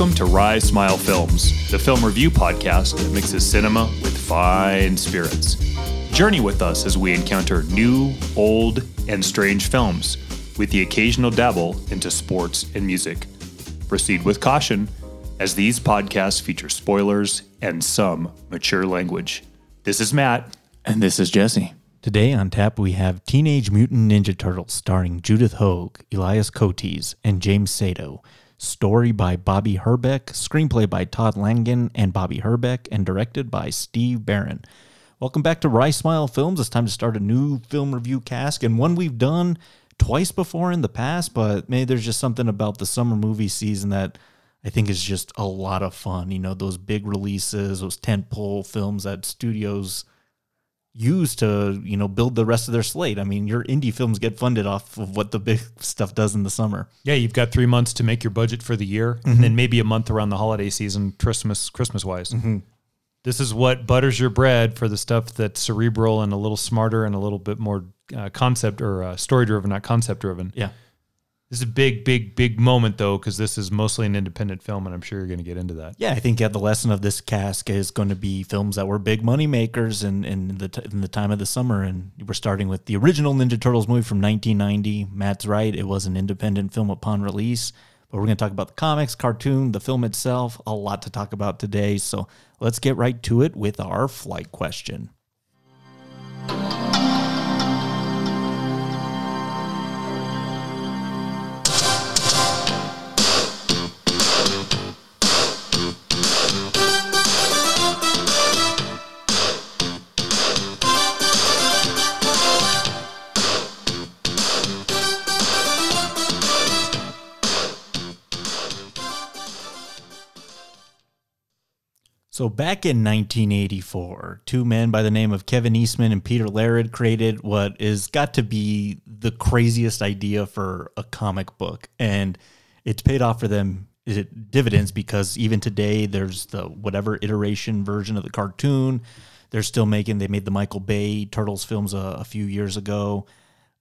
Welcome to Rise Smile Films, the film review podcast that mixes cinema with fine spirits. Journey with us as we encounter new, old, and strange films, with the occasional dabble into sports and music. Proceed with caution, as these podcasts feature spoilers and some mature language. This is Matt. And this is Jesse. Today on tap, we have Teenage Mutant Ninja Turtles starring Judith Hoag, Elias Koteas, and James Saito. Story by Bobby Herbeck, screenplay by Todd Langen and Bobby Herbeck, and directed by Steve Barron. Welcome back to Rice Smile Films. It's time to start a new film review cast, and one we've done twice before in the past, but maybe there's just something about the summer movie season that I think is just a lot of fun. You know, those big releases, those tentpole films that studios use to you know build the rest of their slate. I mean, your indie films get funded off of what the big stuff does in the summer. Yeah, you've got three months to make your budget for the year, mm-hmm. and then maybe a month around the holiday season, Christmas, Christmas wise. Mm-hmm. This is what butters your bread for the stuff that's cerebral and a little smarter and a little bit more uh, concept or uh, story driven, not concept driven. Yeah. This is a big, big, big moment though, because this is mostly an independent film, and I'm sure you're going to get into that. Yeah, I think yeah, the lesson of this cask is going to be films that were big money makers in, in the t- in the time of the summer, and we're starting with the original Ninja Turtles movie from 1990. Matt's right; it was an independent film upon release, but we're going to talk about the comics, cartoon, the film itself. A lot to talk about today, so let's get right to it with our flight question. So, back in 1984, two men by the name of Kevin Eastman and Peter Laird created what is got to be the craziest idea for a comic book. And it's paid off for them dividends because even today, there's the whatever iteration version of the cartoon. They're still making, they made the Michael Bay Turtles films a, a few years ago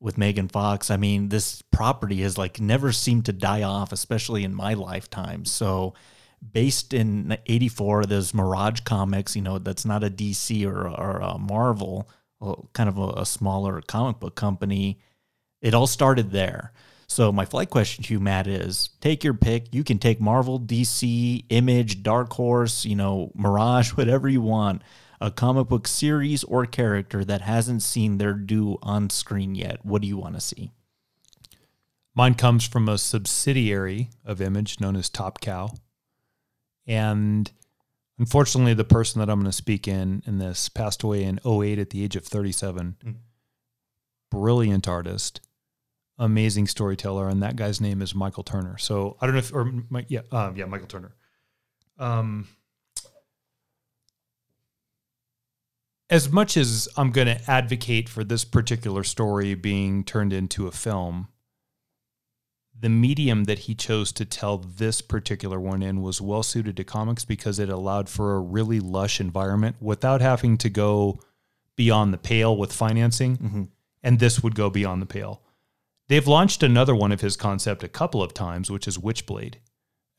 with Megan Fox. I mean, this property has like never seemed to die off, especially in my lifetime. So, based in 84 there's mirage comics you know that's not a dc or, or a marvel kind of a, a, smaller comic book company. It all started there. So my flight question to you matt is take your pick. You can take marvel dc image dark horse you know mirage whatever you want a comic book series or character that hasn't seen their due on screen yet. What do you want to see? Mine comes from a subsidiary of image known as top cow and unfortunately, the person that I'm going to speak in in this passed away in 08 at the age of 37. Mm. Brilliant artist, amazing storyteller, and that guy's name is Michael Turner. So I don't know if, or yeah, uh, yeah, Michael Turner. Um, as much as I'm going to advocate for this particular story being turned into a film, the medium that he chose to tell this particular one in was well suited to comics because it allowed for a really lush environment without having to go beyond the pale with financing. Mm-hmm. And this would go beyond the pale. They've launched another one of his concept a couple of times, which is Witchblade,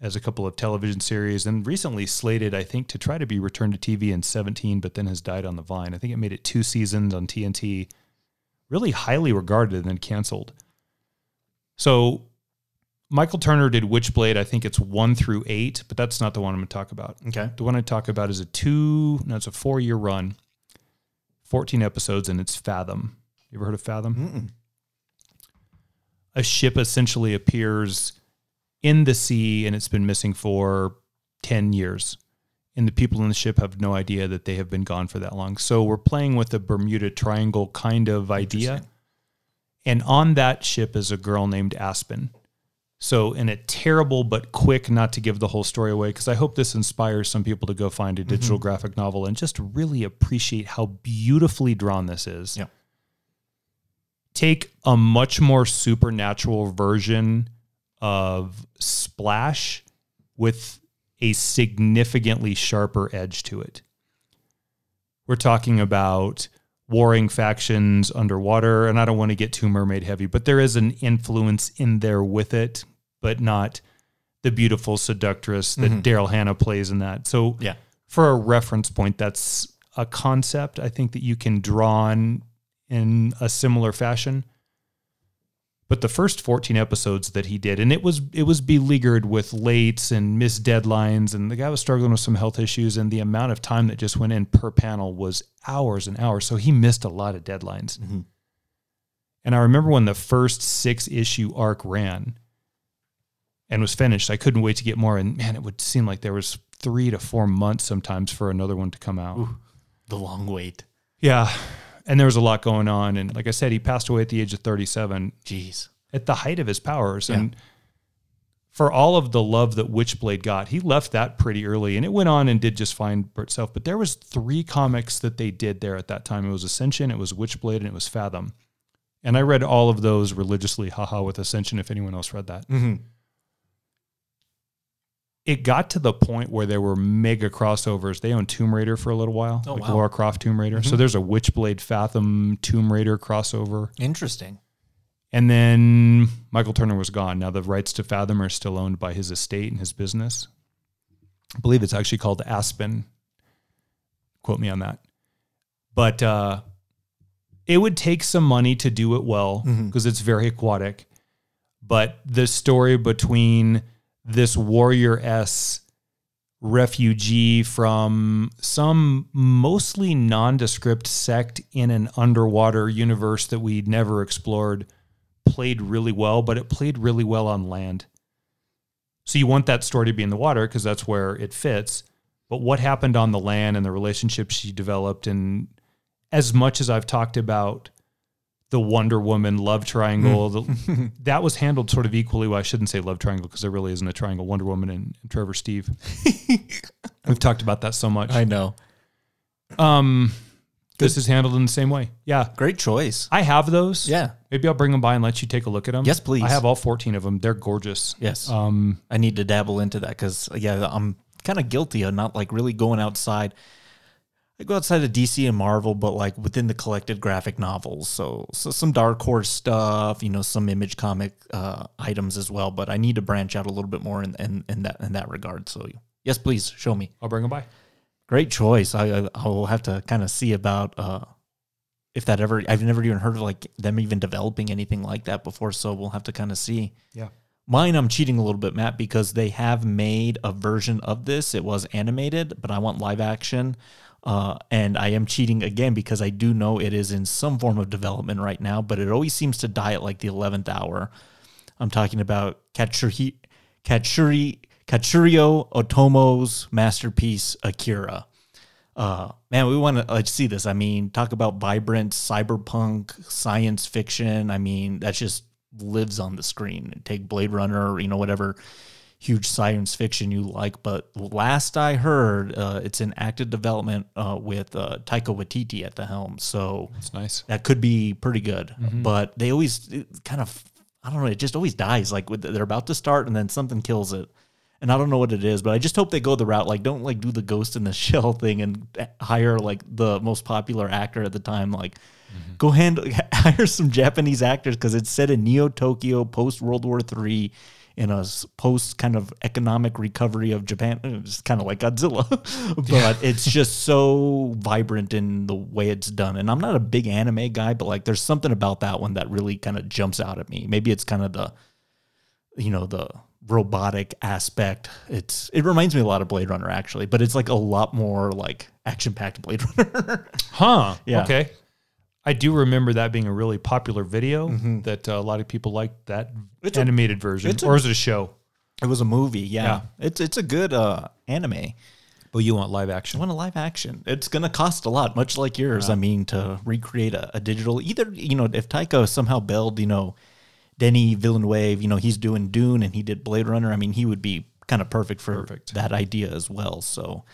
as a couple of television series, and recently slated, I think, to try to be returned to TV in 17, but then has died on the vine. I think it made it two seasons on TNT. Really highly regarded and then canceled. So Michael Turner did Witchblade. I think it's one through eight, but that's not the one I'm going to talk about. Okay. The one I talk about is a two, no, it's a four year run, 14 episodes, and it's Fathom. You ever heard of Fathom? Mm-mm. A ship essentially appears in the sea and it's been missing for 10 years. And the people in the ship have no idea that they have been gone for that long. So we're playing with a Bermuda Triangle kind of idea. And on that ship is a girl named Aspen so, in a terrible but quick, not to give the whole story away, because I hope this inspires some people to go find a digital mm-hmm. graphic novel and just really appreciate how beautifully drawn this is. Yeah. Take a much more supernatural version of Splash with a significantly sharper edge to it. We're talking about warring factions underwater, and I don't want to get too mermaid heavy, but there is an influence in there with it but not the beautiful seductress that mm-hmm. Daryl Hannah plays in that. So Yeah. for a reference point, that's a concept I think that you can draw on in a similar fashion. But the first 14 episodes that he did, and it was it was beleaguered with lates and missed deadlines, and the guy was struggling with some health issues, and the amount of time that just went in per panel was hours and hours. So he missed a lot of deadlines. Mm-hmm. And I remember when the first six issue arc ran and was finished, I couldn't wait to get more. And man, it would seem like there was three to four months sometimes for another one to come out. The long wait. Yeah. And there was a lot going on. And like I said, he passed away at the age of 37 Jeez. at the height of his powers. And for all of the love that Witchblade got, he left that pretty early and it went on and did just fine for itself. But there was three comics that they did there at that time. It was Ascension, it was Witchblade, and it was Fathom. And I read all of those religiously, haha, with Ascension, if anyone else read that. Mm-hmm. It got to the point where there were mega crossovers. They owned Tomb Raider for a little while, Oh, like wow. Lara Croft Tomb Raider. So there's a Witchblade Fathom Tomb Raider crossover. Interesting. And then Michael Turner was gone. Now the rights to Fathom are still owned by his estate and his business. I believe it's actually called Aspen. Quote me on that. But uh, it would take some money to do it well because it's very aquatic. But the story between this warrior S refugee from some mostly nondescript sect in an underwater universe that we'd never explored played really well, but it played really well on land. So you want that story to be in the water because that's where it fits. But what happened on the land and the relationships she developed, and as much as I've talked about the Wonder Woman love triangle, the, that was handled sort of equally. Well, I shouldn't say love triangle because there really isn't a triangle. Wonder Woman and, and Trevor Steve. We've talked about that so much. I know. Um, this is handled in the same way. Yeah, Great choice. I have those. Yeah. Maybe I'll bring them by and let you take a look at them. Yes, please. I have all 14 of them. They're gorgeous. Yes. Um, I need to dabble into that because yeah, I'm kind of guilty of not like really going outside. I go outside of DC and Marvel, but like within the collected graphic novels. So so some Dark Horse stuff, you know, some Image comic uh, items as well. But I need to branch out a little bit more in, in, in that in that regard. So yes, please show me. I'll bring them by. Great choice. I I, will have to kind of see about uh, if that ever. I've never even heard of like them even developing anything like that before. So we'll have to kind of see. Yeah. Mine, I'm cheating a little bit, Matt, because they have made a version of this. It was animated, but I want live action. Uh, and I am cheating again because I do know it is in some form of development right now, but it always seems to die at like the 11th hour. I'm talking about Katsuri, Katsuri, Katsurio Otomo's masterpiece, Akira. Uh, man, we want to uh, see this. I mean, talk about vibrant cyberpunk science fiction. I mean, that just lives on the screen. Take Blade Runner, you know, whatever huge science fiction you like. But last I heard, uh, it's in active development uh, with uh, Taika Waititi at the helm. So It's nice. that could be pretty good. But they always kind of, I don't know, it just always dies. Like with, they're about to start and then something kills it. And I don't know what it is, but I just hope they go the route. Like, don't like do the Ghost in the Shell thing and hire like the most popular actor at the time. Like, go handle hire some Japanese actors because it's set in Neo Tokyo post World War Three in a post kind of economic recovery of Japan. Eh, it's kind of like Godzilla, but it's just so vibrant in the way it's done. And I'm not a big anime guy, but like there's something about that one that really kind of jumps out at me. Maybe it's kind of the, you know, the robotic aspect. It's it reminds me a lot of Blade Runner actually, but it's like a lot more like action packed Blade Runner. Huh. Yeah. Okay. I do remember that being a really popular video that uh, a lot of people liked that It's a- animated version. a- or is it a show? it was a movie, yeah. Yeah. It's it's a good uh, anime. But you want live action? I want a live action. It's going to cost a lot, much like yours. I mean, to recreate a, a digital, either, you know, if Taika somehow build, you know, Denny Villeneuve, you know, he's doing Dune and he did Blade Runner. I mean, he would be kind of perfect for Perfect. that idea as well. So,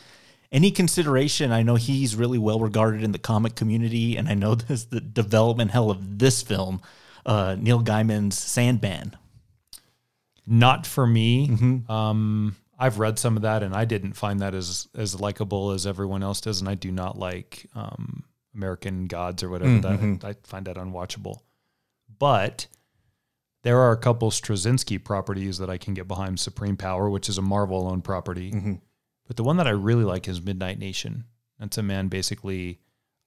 any consideration, I know he's really well regarded in the comic community. And I know this the development hell of this film, uh, Neil Gaiman's Sandman. Not for me. Mm-hmm. Um, I've read some of that, and I didn't find that as as likable as everyone else does. And I do not like um, American Gods or whatever. Mm-hmm. That I find that unwatchable. But There are a couple Straczynski properties that I can get behind Supreme Power, which is a Marvel owned property. But the one that I really like is Midnight Nation. That's a man basically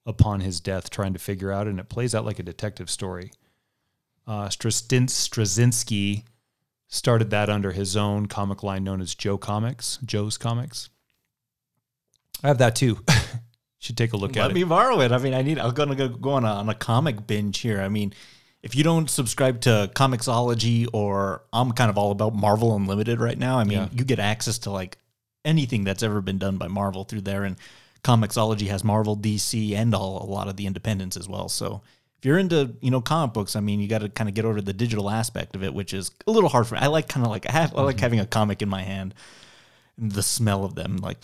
upon his death trying to figure out, and it plays out like a detective story. Uh, Straczynski started that under his own comic line known as Joe Comics, Joe's Comics. I have that too. Should take a look Let at it. Let me borrow it. I mean, I need. I'm gonna go, go on a, on a comic binge here. I mean, if you don't subscribe to Comixology or I'm kind of all about Marvel Unlimited right now. I mean, Yeah. you get access to like anything that's ever been done by Marvel through there, and Comixology has Marvel, DC, and all a lot of the independents as well. So. If you're into, you know, comic books, I mean, you got to kind of get over the digital aspect of it, which is a little hard for me. I like kind of like I, have, I like having a comic in my hand, the smell of them, like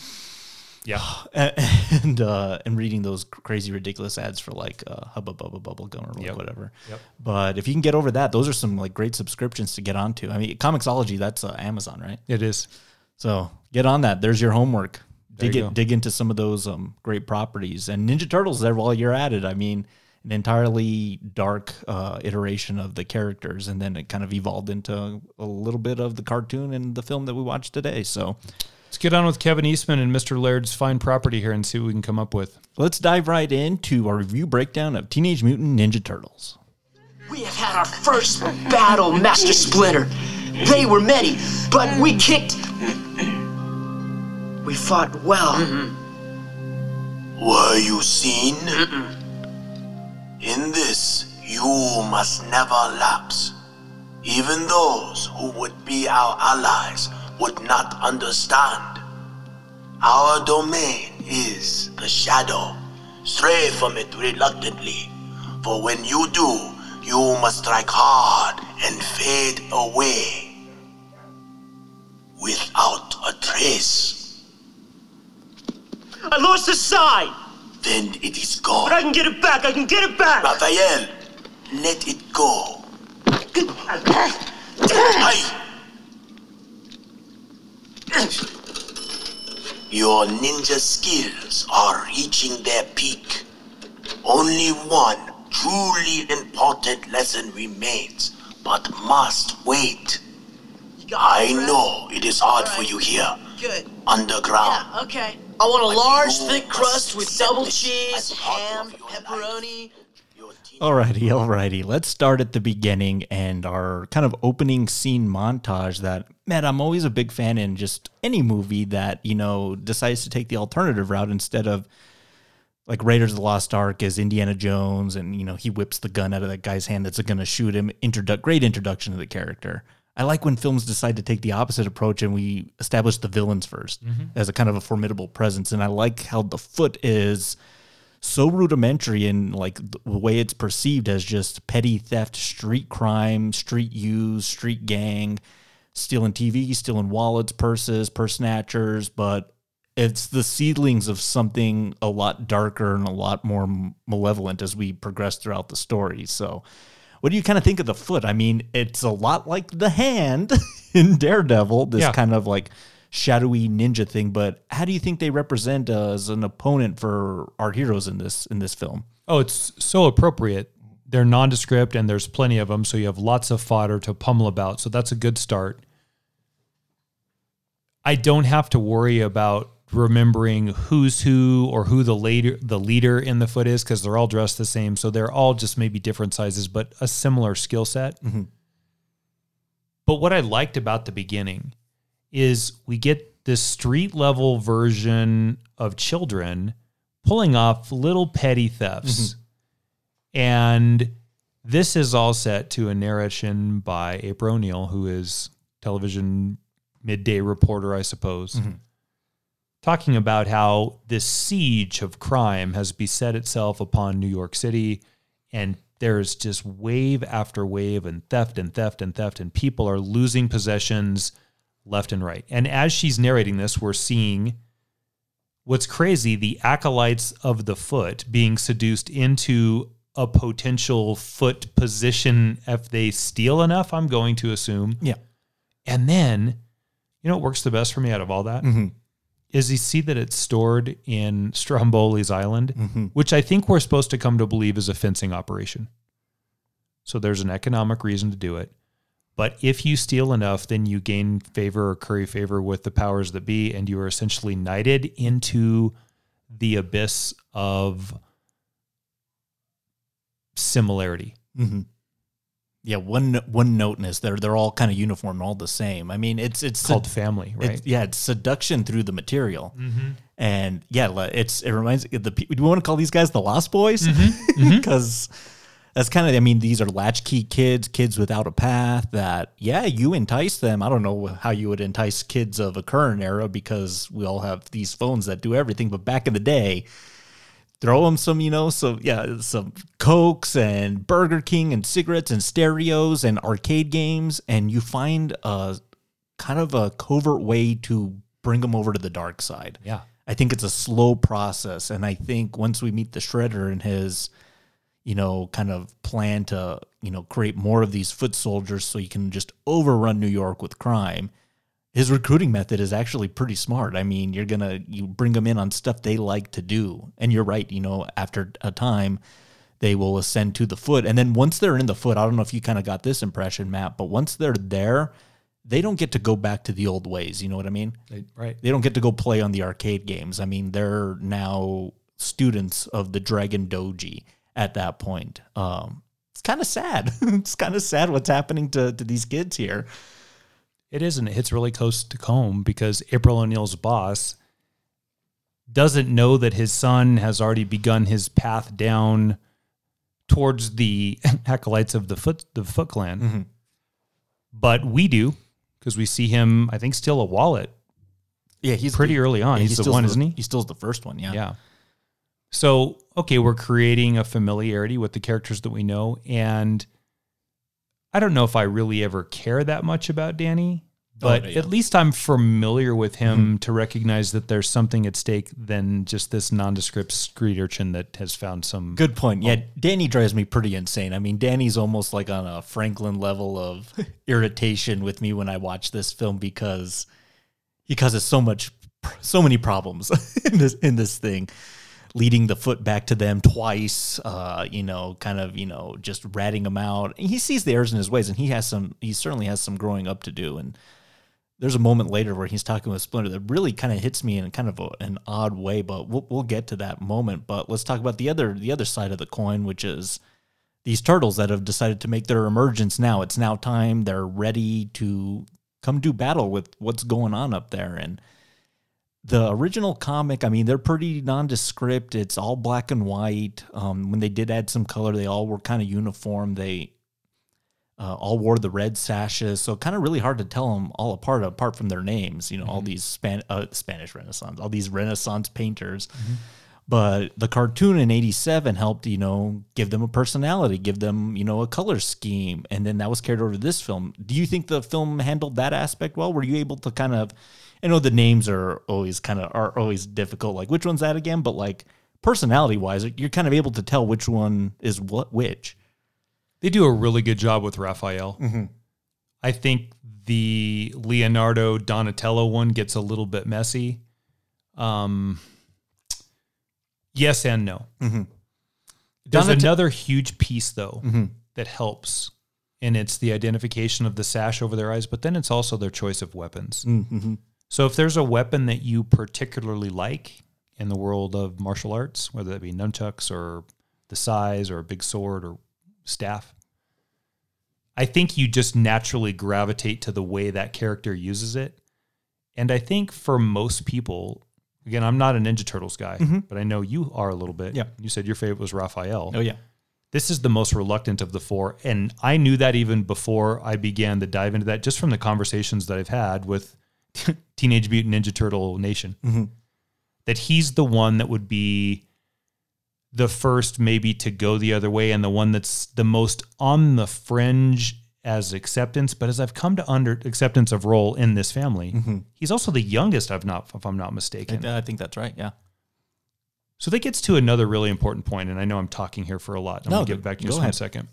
Yeah. and uh, and reading those crazy ridiculous ads for like uh, Hubba Bubba Bubble Gum or like Yep. whatever. Yep. But if you can get over that, those are some like great subscriptions to get onto. I mean, Comixology that's uh, Amazon, right? It is. So get on that. There's your homework. There Dig you it, dig into some of those um, great properties and Ninja Turtles there while you're at it. I mean, an entirely dark uh, iteration of the characters, and then it kind of evolved into a little bit of the cartoon and the film that we watched today. So Let's get on with Kevin Eastman and Mr. Laird's fine property here and see what we can come up with. let's dive right into our review breakdown of Teenage Mutant Ninja Turtles. We have had our first battle, Master Splinter. They were many, but we kicked. We fought well. Were you seen? In this, you must never lapse. Even those who would be our allies would not understand. Our domain is the shadow. Stray from it reluctantly, for when you do, you must strike hard and fade away without a trace. I lost the sign, Then it is gone. but I can get it back. I can get it back. Raphael, let it go. Hey! Your ninja skills are reaching their peak. Only one truly important lesson remains, but must wait. I know it is hard for you here, Good. underground. Yeah, okay. I want a large, thick crust with double cheese, ham, pepperoni. Alrighty, alrighty. Let's start at the beginning and our kind of opening scene montage that, man, I'm always a big fan in just any movie that, you know, decides to take the alternative route instead of like Raiders of the Lost Ark as Indiana Jones and, you know, he whips the gun out of that guy's hand that's going to shoot him. Introdu- great introduction to the character. I like when films decide to take the opposite approach and we establish the villains 1st mm-hmm. as a kind of a formidable presence. And I like how the foot is so rudimentary in like the way it's perceived as just petty theft, street crime, street use, street gang, stealing TV, stealing wallets, purses, purse snatchers, but it's the seedlings of something a lot darker and a lot more malevolent as we progress throughout the story. So, what do you kind of think of the foot? I mean, it's a lot like the hand in Daredevil, this Yeah. kind of like shadowy ninja thing. But how do you think they represent uh, as an opponent for our heroes in this in this film? Oh, it's so appropriate. They're nondescript and there's plenty of them, so you have lots of fodder to pummel about. So that's a good start. I don't have to worry about remembering who's who or who the leader the leader in the foot is because they're all dressed the same. So they're all just maybe different sizes, but a similar skill set. Mm-hmm. But what I liked about the beginning is we get this street level version of children pulling off little petty thefts. Mm-hmm. And this is all set to a narration by April O'Neil, who is television midday reporter, I suppose, mm-hmm. Talking about how this siege of crime has beset itself upon New York City. And there's just wave after wave and theft and theft and theft, and people are losing possessions left and right. And as she's narrating this, we're seeing what's crazy the acolytes of the foot being seduced into a potential foot position if they steal enough, I'm going to assume. Yeah. And then, you know what works the best for me out of all that? Mm-hmm. Is you see that it's stored in Stromboli's Island, mm-hmm. which I think we're supposed to come to believe is a fencing operation. So there's an economic reason to do it. But if you steal enough, then you gain favor or curry favor with the powers that be, and you are essentially knighted into the abyss of similarity. Mm-hmm. Yeah, one one noteness. They're they're all kind of uniform, and all the same. I mean, it's it's Called family, right? It's, yeah, it's seduction through the material. Mm-hmm. And yeah, it's it reminds the pe- do we want to call these guys the Lost Boys? Mm-hmm, mm-hmm. Because that's kind of I mean these are latchkey kids, kids without a path. That yeah, you entice them. I don't know how you would entice kids of a current era because we all have these phones that do everything. But back in the day, throw them some, you know, some yeah, some Cokes and Burger King and cigarettes and stereos and arcade games, and you find a kind of a covert way to bring them over to the dark side. Yeah. I think it's a slow process, and I think once we meet the Shredder and his, you know, kind of plan to, you know, create more of these foot soldiers so you can just overrun New York with crime his recruiting method is actually pretty smart. I mean, you're gonna you bring them in on stuff they like to do, and you're right. You know, after a time, they will ascend to the foot, and then once they're in the foot, I don't know if you kind of got this impression, Matt, but once they're there, they don't get to go back to the old ways. You know what I mean? right. They don't get to go play on the arcade games. I mean, they're now students of the Dragon Doji at that point. Um, it's kind of sad. it's kind of sad what's happening to to these kids here. It is, and it hits really close to home because April O'Neil's boss doesn't know that his son has already begun his path down towards the acolytes of the foot the Foot Clan. Mm-hmm. But we do because we see him, I think, steal a wallet Yeah, he's pretty the- early on. yeah, he's the steals one, isn't he? He steals the first one. Yeah. Yeah. So, okay, we're creating a familiarity with the characters that we know. And I don't know if I really ever care that much about Danny, but no, yeah. at least I'm familiar with him mm-hmm. to recognize that there's something at stake than just this nondescript street urchin that has found some. Good point. Yeah, Danny drives me pretty insane. I mean, Danny's almost like on a Franklin level of irritation with me when I watch this film because he causes so much, so many problems in this in this thing. Leading the foot back to them twice, uh, you know, kind of, you know, just ratting them out. And he sees the errors in his ways, and he has some. He certainly has some growing up to do. And there's a moment later where he's talking with Splinter that really kind of hits me in kind of a, an odd way, but we'll we'll get to that moment. But let's talk about the other the other side of the coin, which is these turtles that have decided to make their emergence now. It's now time. They're ready to come do battle with what's going on up there. And the original comic, I mean, they're pretty nondescript. It's all black and white. Um, when they did add some color, they all were kind of uniform. They uh, all wore the red sashes, so kind of really hard to tell them all apart, apart from their names. You know, all these Span- uh, Spanish Renaissance, all these Renaissance painters. But the cartoon in '87 helped, you know, give them a personality, give them, you know, a color scheme, and then that was carried over to this film. Do you think the film handled that aspect well? Were you able to kind of, I know the names are always kind of are always difficult, like which one's that again? But like personality wise, you're kind of able to tell which one is what which. They do a really good job with Raphael. Mm-hmm. I think the Leonardo Donatello one gets a little bit messy. Um, yes and no. Mm-hmm. There's Donate- another huge piece though mm-hmm. that helps, and it's the identification of the sash over their eyes. But then it's also their choice of weapons. So if there's a weapon that you particularly like in the world of martial arts, whether that be nunchucks or the sais or a big sword or staff, I think you just naturally gravitate to the way that character uses it. And I think for most people, again, I'm not a Ninja Turtles guy, mm-hmm. but I know you are a little bit. Yeah. You said your favorite was Raphael. Oh yeah. This is the most reluctant of the four. And I knew that even before I began to dive into that, just from the conversations that I've had with Teenage Mutant Ninja Turtle Nation, mm-hmm. that he's the one that would be the first maybe to go the other way and the one that's the most on the fringe as acceptance. But as I've come to under acceptance of role in this family, mm-hmm. he's also the youngest. I've not, if I'm not mistaken. I, I think that's right. Yeah. So that gets to another really important point, and I know I'm talking here for a lot. I'm No, gonna get back to you just one ahead. second.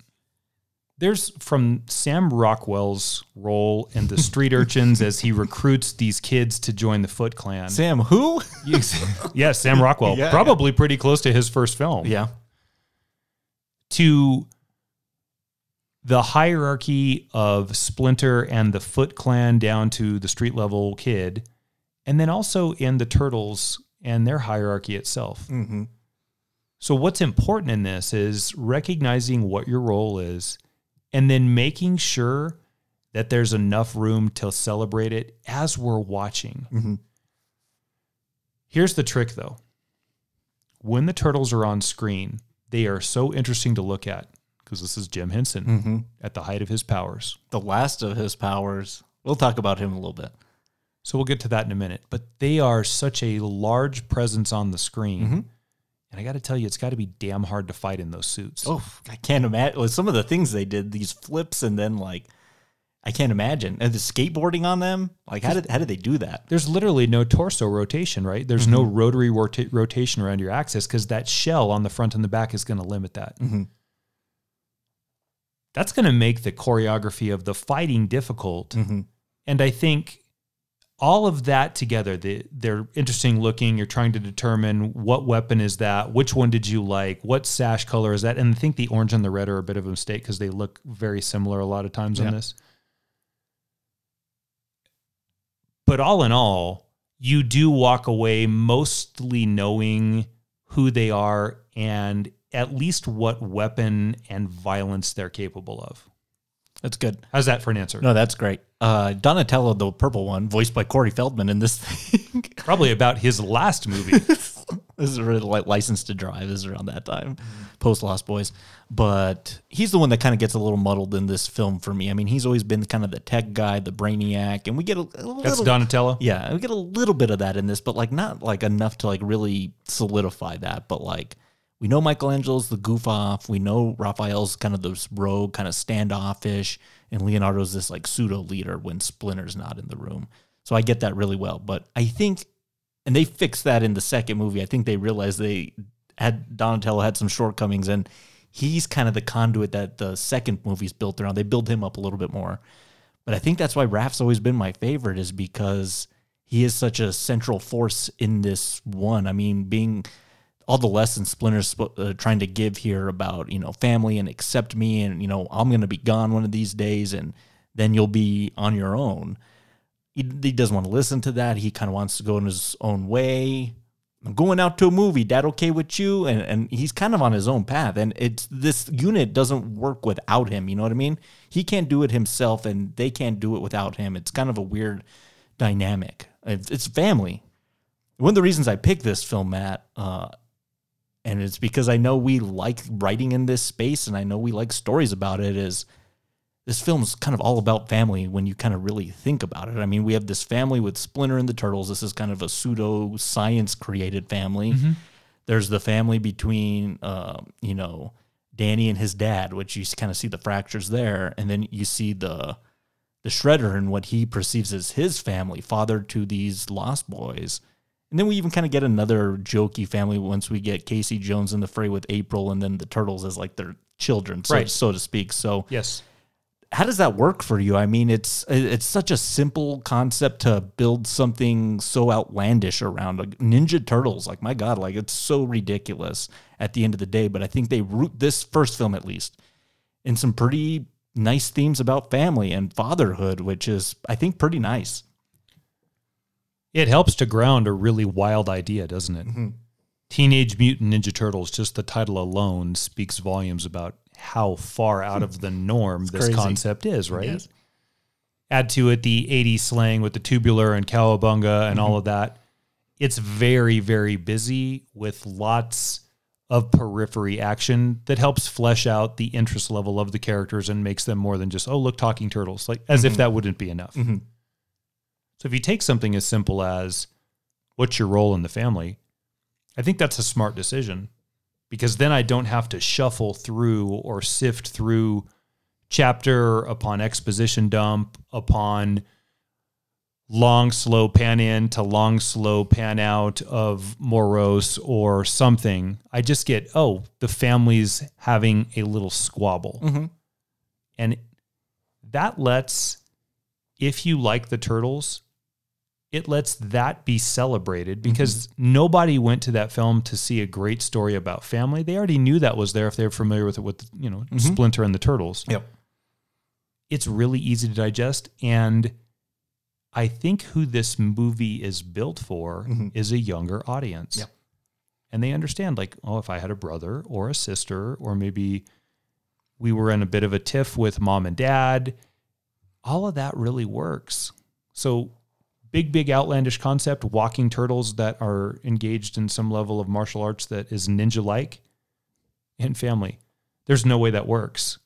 There's from Sam Rockwell's role in the Street Urchins as he recruits these kids to join the Foot Clan. Sam, who? yes, Sam Rockwell, Yeah. probably pretty close to his first film. yeah. To the hierarchy of Splinter and the Foot Clan down to the street level kid, and then also in the Turtles and their hierarchy itself. Mm-hmm. So, what's important in this is recognizing what your role is and then making sure that there's enough room to celebrate it as we're watching. Mhm. Here's the trick though when the turtles are on screen, they are so interesting to look at because this is Jim Henson Mm-hmm. at the height of his powers. The last of his powers. We'll talk about him a little bit. So we'll get to that in a minute. But they are such a large presence on the screen. Mhm. And I got to tell you, it's got to be damn hard to fight in those suits. Oh, I can't imagine. With some of the things they did, these flips, and then like, I can't imagine. And the skateboarding on them, like, how did how did they do that? There's literally no torso rotation, right? There's no rotary rota- rotation around your axis because that shell on the front and the back is going to limit that. Mhm. That's going to make the choreography of the fighting difficult. Mm-hmm. And I think all of that together, they, they're interesting looking. You're trying to determine what weapon is that, which one did you like, what sash color is that, and I think the orange and the red are a bit of a mistake because they look very similar a lot of times Yeah. on this. But all in all, you do walk away mostly knowing who they are and at least what weapon and violence they're capable of. That's good. How's that for an answer? No, that's great. Uh, Donatello, the purple one, voiced by Corey Feldman in this thing. Probably about his last movie. this is really like License to Drive. Is around that time, post Lost Boys. But he's the one that kind of gets a little muddled in this film for me. I mean, he's always been kind of the tech guy, the brainiac, and we get a, a little. That's Donatello. Yeah, we get a little bit of that in this, but like not like enough to like really solidify that. But like we know Michelangelo's the goof off. We know Raphael's kind of this rogue, kind of standoffish, and Leonardo's this like pseudo leader when Splinter's not in the room. So I get that really well. But I think, and they fixed that in the second movie. I think they realized they had Donatello had some shortcomings, and he's kind of the conduit that the second movie's built around. They build him up a little bit more. But I think that's why Raph's always been my favorite, is because he is such a central force in this one. I mean, being all the lessons Splinter's sp- uh, trying to give here about you know family and accept me, and you know I'm going to be gone one of these days, and then you'll be on your own. He, he doesn't want to listen to that. He kind of wants to go in his own way. I'm going out to a movie. That okay with you? And and he's kind of on his own path. And it's this unit doesn't work without him. You know what I mean? He can't do it himself, and they can't do it without him. It's kind of a weird dynamic. It's, it's family. One of the reasons I picked this film, Matt, uh, and it's because I know we like writing in this space, and I know we like stories about it. Is this film's kind of all about family when you kind of really think about it. I mean, we have this family with Splinter and the Turtles. This is kind of a pseudo science created family. There's the family between, uh, you know, Danny and his dad, which you kind of see the fractures there, and then you see the the Shredder and what he perceives as his family, father to these Lost Boys. And then we even kind of get another jokey family once we get Casey Jones in the fray with April, and then the Turtles as like their children, so, Right. so to speak. So Yes. how does that work for you? I mean, it's it's such a simple concept to build something so outlandish around like Ninja Turtles. Like my God, like it's so ridiculous at the end of the day. But I think they root this first film at least in some pretty nice themes about family and fatherhood, which is I think pretty nice. It helps to ground a really wild idea, doesn't it? Mm-hmm. Teenage Mutant Ninja Turtles, just the title alone speaks volumes about how far out hmm. of the norm this crazy. concept is, right? Yes. Add to it the 80s slang with the tubular and cowabunga and all mm-hmm. of that. It's very, very busy with lots of periphery action that helps flesh out the interest level of the characters and makes them more than just, oh, look, talking turtles, like as if mm-hmm. that wouldn't be enough. So if you take something as simple as what's your role in the family, I think that's a smart decision because then I don't have to shuffle through or sift through chapter upon exposition dump upon long slow pan in to long slow pan out of morose or something. I just get, oh, the family's having a little squabble. Mm-hmm. And that lets, if you like the turtles, it lets that be celebrated mm-hmm. because nobody went to that film to see a great story about family. They already knew that was there if they were familiar with it with you know mm-hmm. Splinter and the Turtles. Yep. it's really easy to digest. And I think who this movie is built for mm-hmm. is a younger audience. Yep. And they understand, like, oh, if I had a brother or a sister, or maybe we were in a bit of a tiff with mom and dad, all of that really works. So, big, big outlandish concept walking turtles that are engaged in some level of martial arts that is ninja like and family. There's no way that works,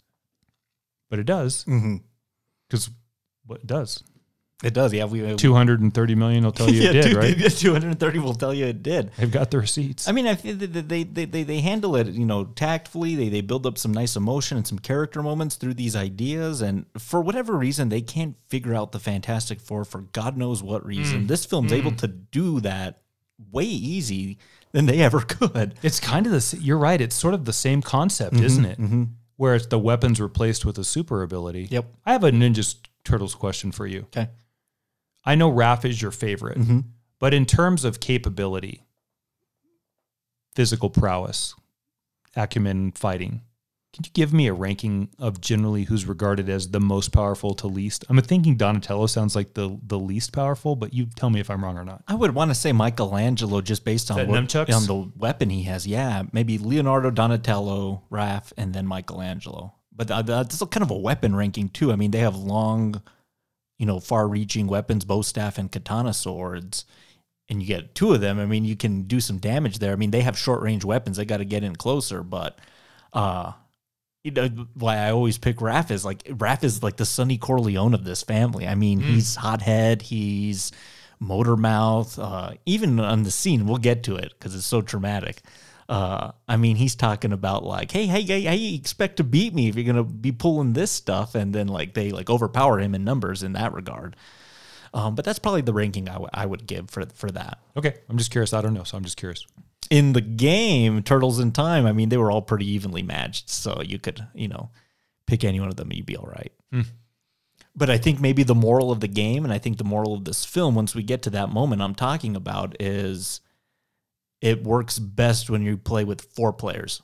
but it does Mhm. because what it does. It does. Yeah, we uh, 230 million will tell you it did, right? Two hundred and thirty will tell you it did. They've got the receipts. I mean, I feel that they, they, they, they handle it, you know, tactfully. They, they build up some nice emotion and some character moments through these ideas. And for whatever reason, they can't figure out the Fantastic Four for God knows what reason. Mm. This film's able mm. to do that way easy than they ever could. It's kind of the you're right. It's sort of the same concept, mm-hmm, isn't it? Mm-hmm. Where it's the weapons replaced with a super ability. Yep. I have a Ninja Turtles question for you. Okay. I know Raph is your favorite, mm-hmm. but in terms of capability, physical prowess, acumen, fighting, can you give me a ranking of generally who's regarded as the most powerful to least? I'm thinking Donatello sounds like the the least powerful, but you tell me if I'm wrong or not. I would want to say Michelangelo just based on what, on the weapon he has. Yeah, maybe Leonardo, Donatello, Raph, and then Michelangelo. But th- that's kind of a weapon ranking too. I mean, they have long, you know, far-reaching weapons, bow staff and katana swords, and you get two of them. I mean, you can do some damage there. I mean, they have short-range weapons. They got to get in closer, but. uh you know why I always pick Raph is like Raph is like the Sonny Corleone of this family. I mean, he's hothead, he's motor mouth. Uh, even on the scene, we'll get to it because it's so traumatic. Uh, I mean, he's talking about like, hey, hey, hey, how you expect to beat me if you're gonna be pulling this stuff? And then like they like overpower him in numbers in that regard. Um, but that's probably the ranking I, w- I would give for for that. Okay, I'm just curious. I don't know, so I'm just curious. In the game, Turtles in Time, I mean, they were all pretty evenly matched, so you could, you know, pick any one of them, you'd be all right. But I think maybe the moral of the game, and I think the moral of this film, once we get to that moment I'm talking about, is it works best when you play with four players,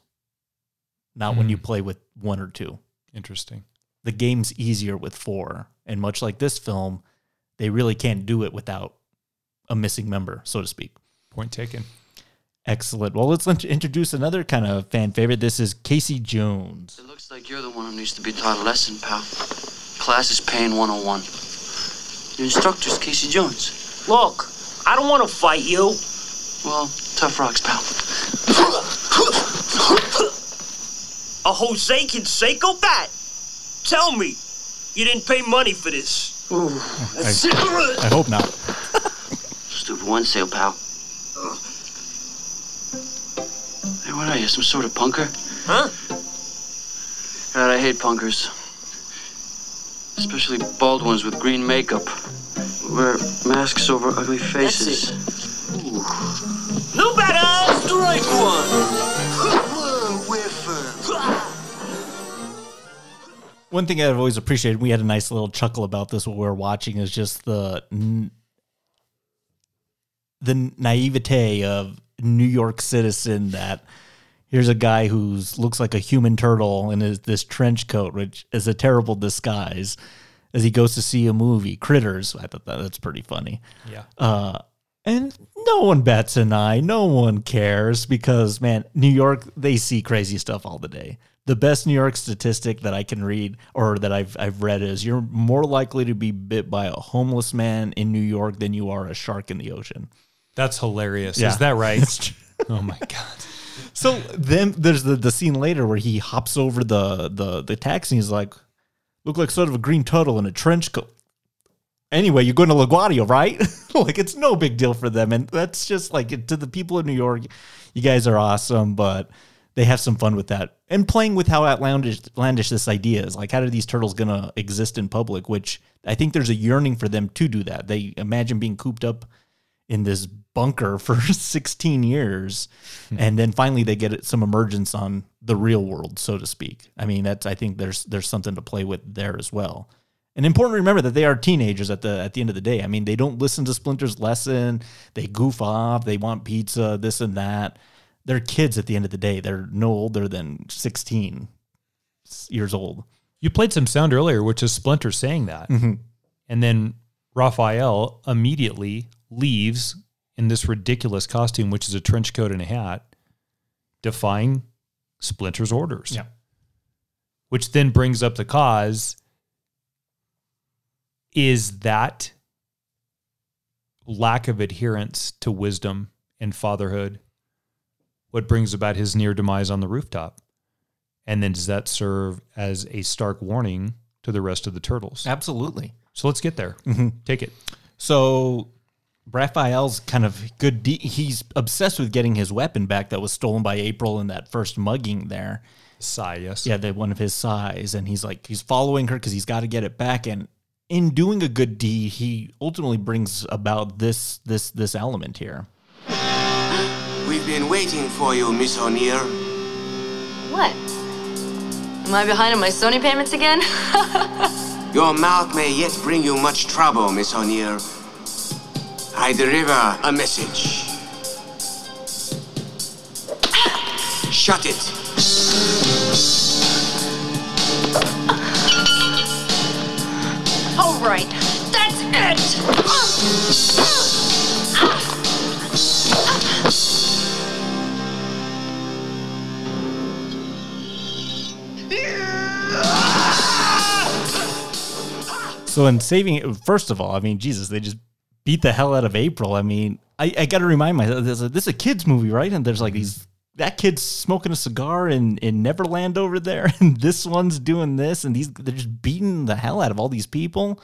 not when you hmm. play with one or two. Interesting. The game's easier with four. And much like this film, they really can't do it without a missing member, so to speak. Point taken. Excellent. Well, let's introduce another kind of fan favorite. This is Casey Jones. It looks like you're the one who needs to be taught a lesson, pal. Class is Pain 101. Your instructor's Casey Jones. Look, I don't want to fight you. Well, tough rocks, pal. A Jose Canseco bat. Tell me, you didn't pay money for this. I hope not. Stupid one sale, pal. Hey, what are you, some sort of punker? Huh? God, I hate punkers. Especially bald ones with green makeup. Wear masks over ugly faces. No better. Strike one! One thing I've always appreciated, we had a nice little chuckle about this while we were watching, is just the the naivete of New York citizen that here's a guy who's looks like a human turtle in his, this trench coat, which is a terrible disguise, as he goes to see a movie, Critters. I thought that, that's pretty funny. Yeah. Uh, and no one bats an eye. No one cares because, man, New York, they see crazy stuff all the day. The best New York statistic that I can read or that I've, I've read is you're more likely to be bit by a homeless man in New York than you are a shark in the ocean. That's hilarious. Yeah. Is that right? oh my god. So then there's the, the scene later where he hops over the, the, the taxi and he's like, look like sort of a green turtle in a trench coat. Anyway, you're going to LaGuardia, right? like it's no big deal for them. And that's just like to the people of New York, you guys are awesome, but they have some fun with that. And playing with how outlandish, outlandish this idea is. Like, how are these turtles going to exist in public? Which I think there's a yearning for them to do that. They imagine being cooped up in this bunker for 16 years hmm. and then finally they get some emergence on the real world so to speak i mean that's i think there's there's something to play with there as well and important to remember that they are teenagers at the at the end of the day. I mean they don't listen to splinter's lesson. They goof off. They want pizza this and that. They're kids at the end of the day. They're no older than 16 years old. You played some sound earlier, which is Splinter saying that. Mm-hmm. And then Raphael immediately leaves in this ridiculous costume, which is a trench coat and a hat, defying Splinter's orders. Yeah. Which then brings up the cause is that lack of adherence to wisdom and fatherhood what brings about his near demise on the rooftop? And then does that serve as a stark warning to the rest of the turtles? Absolutely. So let's get there. Mm-hmm. Take it. So Raphael's kind of good. De- he's obsessed with getting his weapon back that was stolen by April in that first mugging there. Sai, yes. Yeah, the one of his sais. and he's like he's following her because he's got to get it back. And in doing a good deed, he ultimately brings about this this this element here. We've been waiting for you, Miss O'Neil. What? Am I behind on my Sony payments again? Your mouth may yet bring you much trouble, Miss O'Neil. I deliver a message. Shut it. Right, that's it. So in saving it, first of all, I mean, Jesus, they just beat the hell out of April. I mean, I, I got to remind myself this is, a, this is a kids movie, right? And there's like these that kid's smoking a cigar in in Neverland over there, and this one's doing this, and these they're just beating the hell out of all these people.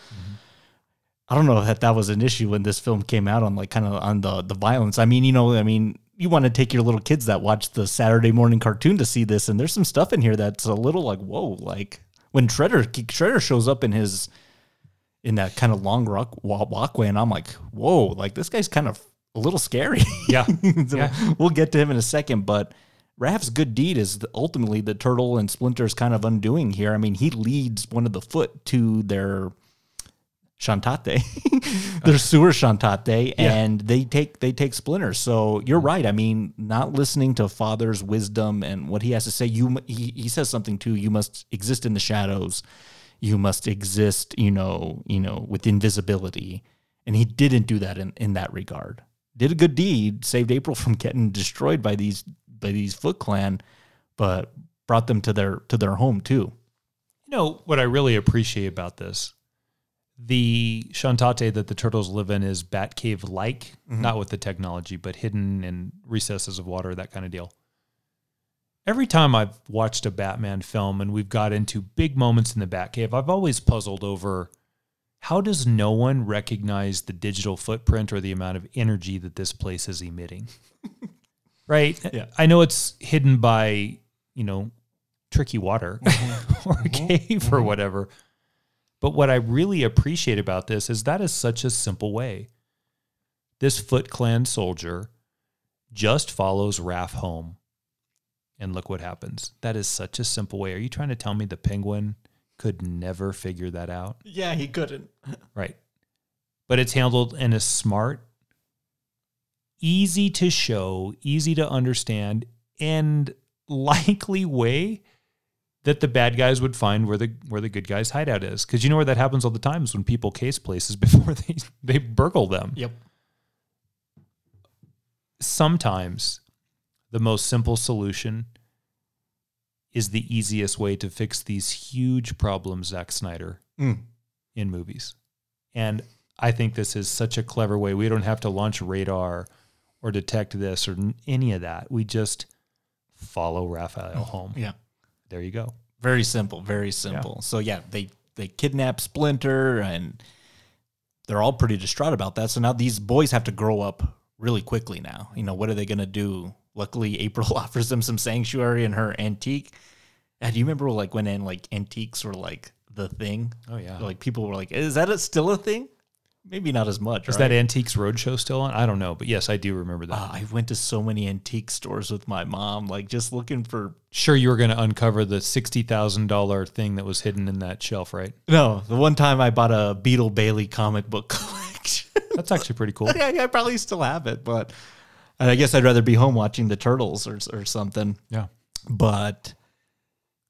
I don't know that that was an issue when this film came out on like kind of on the the violence. I mean, you know, I mean, you want to take your little kids that watch the Saturday morning cartoon to see this, and there's some stuff in here that's a little like whoa, like when Shredder Shredder shows up in his in that kind of long rock walkway, and I'm like, whoa, like this guy's kind of a little scary. Yeah. So Yeah. We'll get to him in a second, but Raph's good deed is the- ultimately the turtle and Splinter's kind of undoing here. I mean, he leads one of the foot to their chantate, their sewer chantate, and they take they take Splinter. So you're right. I mean, not listening to father's wisdom and what he has to say. You he, he says something too. You must exist in the shadows. You must exist, you know, you know, with invisibility. And he didn't do that in, in that regard. Did a good deed, saved April from getting destroyed by these by these Foot Clan, but brought them to their to their home too. You know what I really appreciate about this? The Shantate that the turtles live in is Batcave like, mm-hmm. not with the technology, but hidden in recesses of water, that kind of deal. Every time I've watched a Batman film and we've got into big moments in the Batcave, I've always puzzled over how does no one recognize the digital footprint or the amount of energy that this place is emitting? right? Yeah. I know it's hidden by, you know, tricky water mm-hmm. or a mm-hmm. cave or mm-hmm. whatever. But what I really appreciate about this is that is such a simple way. This Foot Clan soldier just follows Raph home. And look what happens. That is such a simple way. Are you trying to tell me the penguin could never figure that out? Yeah, he couldn't. Right. But it's handled in a smart, easy to show, easy to understand, and likely way that the bad guys would find where the where the good guys' hideout is. Because you know where that happens all the time is when people case places before they they burgle them. Yep. Sometimes the most simple solution is the easiest way to fix these huge problems, Zack Snyder, Mm. in movies. And I think this is such a clever way. We don't have to launch radar or detect this or any of that. We just follow Raphael home. Yeah. There you go. Very simple, very simple. So yeah, they they kidnap Splinter and they're all pretty distraught about that. So now these boys have to grow up really quickly now. You know, what are they gonna do? Luckily April offers them some sanctuary in her antique. And do you remember like when in like antiques were like the thing? Oh, yeah. Like people were like, is that a, still a thing? Maybe not as much. Is right? that Antiques Roadshow still on? I don't know, but yes, I do remember that. Uh, I went to so many antique stores with my mom, like just looking for sure, you were going to uncover the sixty thousand dollar thing that was hidden in that shelf, right? No, the one time I bought a Beetle Bailey comic book collection. That's actually pretty cool. yeah, I probably still have it, but I guess I'd rather be home watching the Turtles or or something. Yeah. But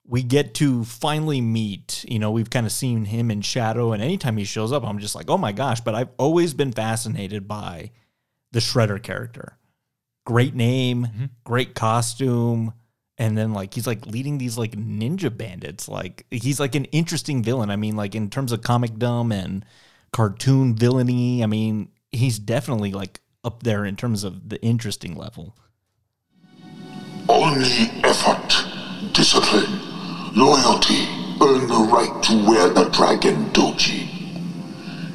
we get to finally meet. You know, we've kind of seen him in shadow, and anytime he shows up, I'm just like, oh my gosh. But I've always been fascinated by the Shredder character. Great name, mm-hmm. great costume. And then like he's like leading these like ninja bandits. Like he's like an interesting villain. I mean, like in terms of comic dumb and cartoon villainy, I mean, he's definitely like up there in terms of the interesting level. Only effort, discipline, loyalty earn the right to wear the dragon doji.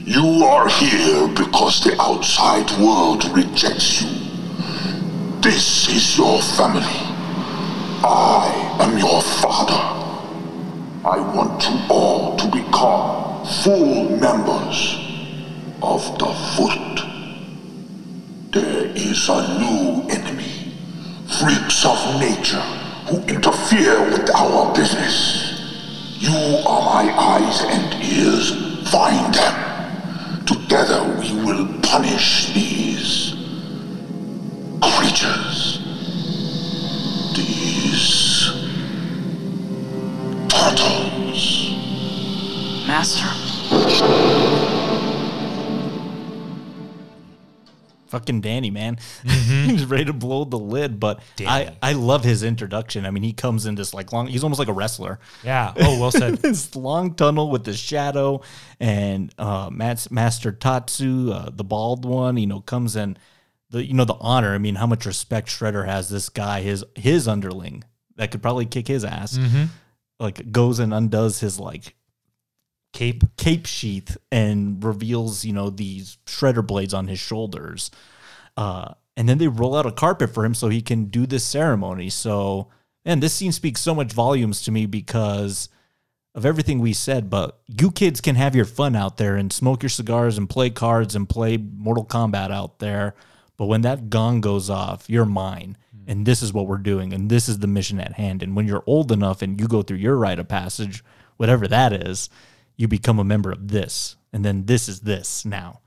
You are here because the outside world rejects you. This is your family. I am your father. I want you all to become full members of the Foot. There is a new enemy. Freaks of nature who interfere with our business. You are my eyes and ears. Find them. Together we will punish these creatures. These turtles. Master? Fucking Danny, man. he's ready to blow the lid, but I, Danny. I love his introduction. I mean, he comes in this like long, he's almost like a wrestler. Yeah. Oh, well said. this long tunnel with the shadow and uh Mats, Master Tatsu, uh, the bald one, you know, comes in the you know the honor. I mean, how much respect Shredder has this guy, his his underling that could probably kick his ass. Like goes and undoes his like Cape. cape sheath and reveals, you know, these shredder blades on his shoulders. Uh, and then they roll out a carpet for him so he can do this ceremony. So, man, this scene speaks so much volumes to me because of everything we said. But you kids can have your fun out there and smoke your cigars and play cards and play Mortal Kombat out there. But when that gong goes off, you're mine. And this is what we're doing. And this is the mission at hand. And when you're old enough and you go through your rite of passage, whatever that is, you become a member of this. And then this is this now.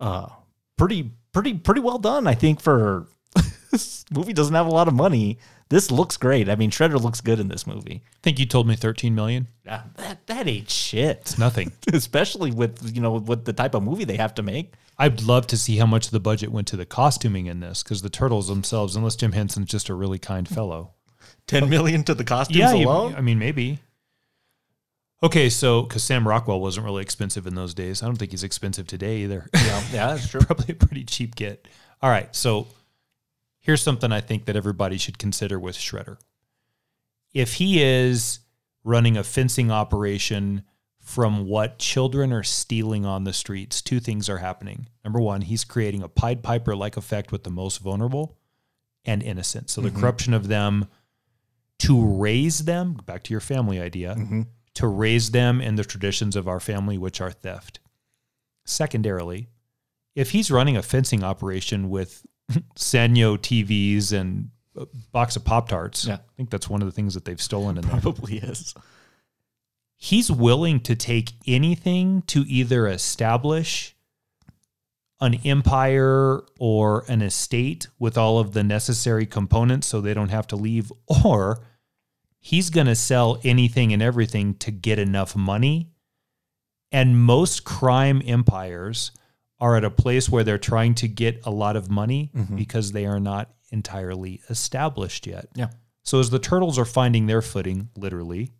Uh pretty pretty pretty well done, I think, for this movie doesn't have a lot of money. This looks great. I mean, Shredder looks good in this movie. I think you told me 13 million. Yeah, that that ain't shit. It's nothing. Especially with you know with the type of movie they have to make. I'd love to see how much of the budget went to the costuming in this because the turtles themselves, unless Jim Henson's just a really kind fellow. Ten million to the costumes yeah, you- alone. I mean, maybe. Okay, so because Sam Rockwell wasn't really expensive in those days, I don't think he's expensive today either. yeah, yeah, that's true. Probably a pretty cheap get. All right, so here's something I think that everybody should consider with Shredder. If he is running a fencing operation from what children are stealing on the streets, two things are happening. Number one, he's creating a Pied Piper like effect with the most vulnerable and innocent. So the mm-hmm. corruption of them to raise them, back to your family idea, mm-hmm. To raise them in the traditions of our family, which are theft. Secondarily, if he's running a fencing operation with Sanyo TVs and a box of Pop Tarts, Yeah. I think that's one of the things that they've stolen in there. Probably is. He's willing to take anything to either establish an empire or an estate with all of the necessary components so they don't have to leave, or he's going to sell anything and everything to get enough money. And most crime empires are at a place where they're trying to get a lot of money mm-hmm. because they are not entirely established yet. Yeah. So as the turtles are finding their footing, literally,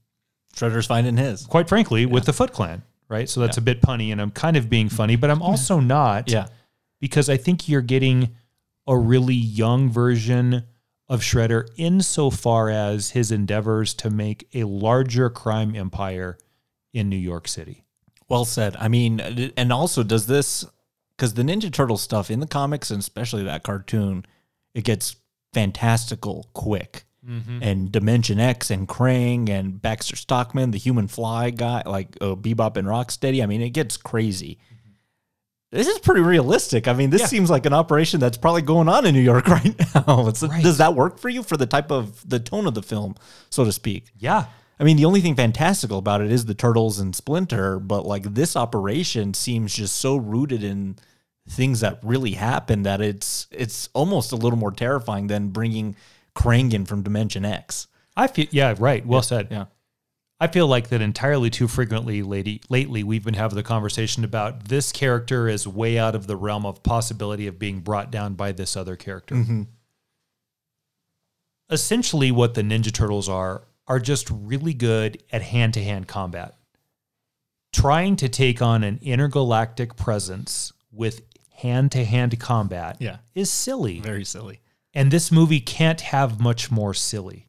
Shredder's finding his. quite frankly, with the Foot Clan, right? So that's a bit punny, and I'm kind of being funny, but I'm also not Yeah. because I think you're getting a really young version of Shredder insofar as his endeavors to make a larger crime empire in New York City. Well said. I mean, and also does this because the Ninja Turtle stuff in the comics and especially that cartoon, it gets fantastical quick. And Dimension X and Krang and Baxter Stockman, the human fly guy, like uh, Bebop and Rocksteady. I mean, it gets crazy. This is pretty realistic. I mean, this Yeah. seems like an operation that's probably going on in New York right now. Right. Does that work for you for the type of the tone of the film, so to speak? Yeah. I mean, the only thing fantastical about it is the turtles and Splinter, but like this operation seems just so rooted in things that really happen that it's it's almost a little more terrifying than bringing Krang in from Dimension X. I feel yeah, right. Well said. yeah. I feel like that entirely too frequently lady, lately we've been having the conversation about this character is way out of the realm of possibility of being brought down by this other character. Mm-hmm. Essentially what the Ninja Turtles are are just really good at hand-to-hand combat. Trying to take on an intergalactic presence with hand-to-hand combat Yeah. is silly. Very silly. And this movie can't have much more silly.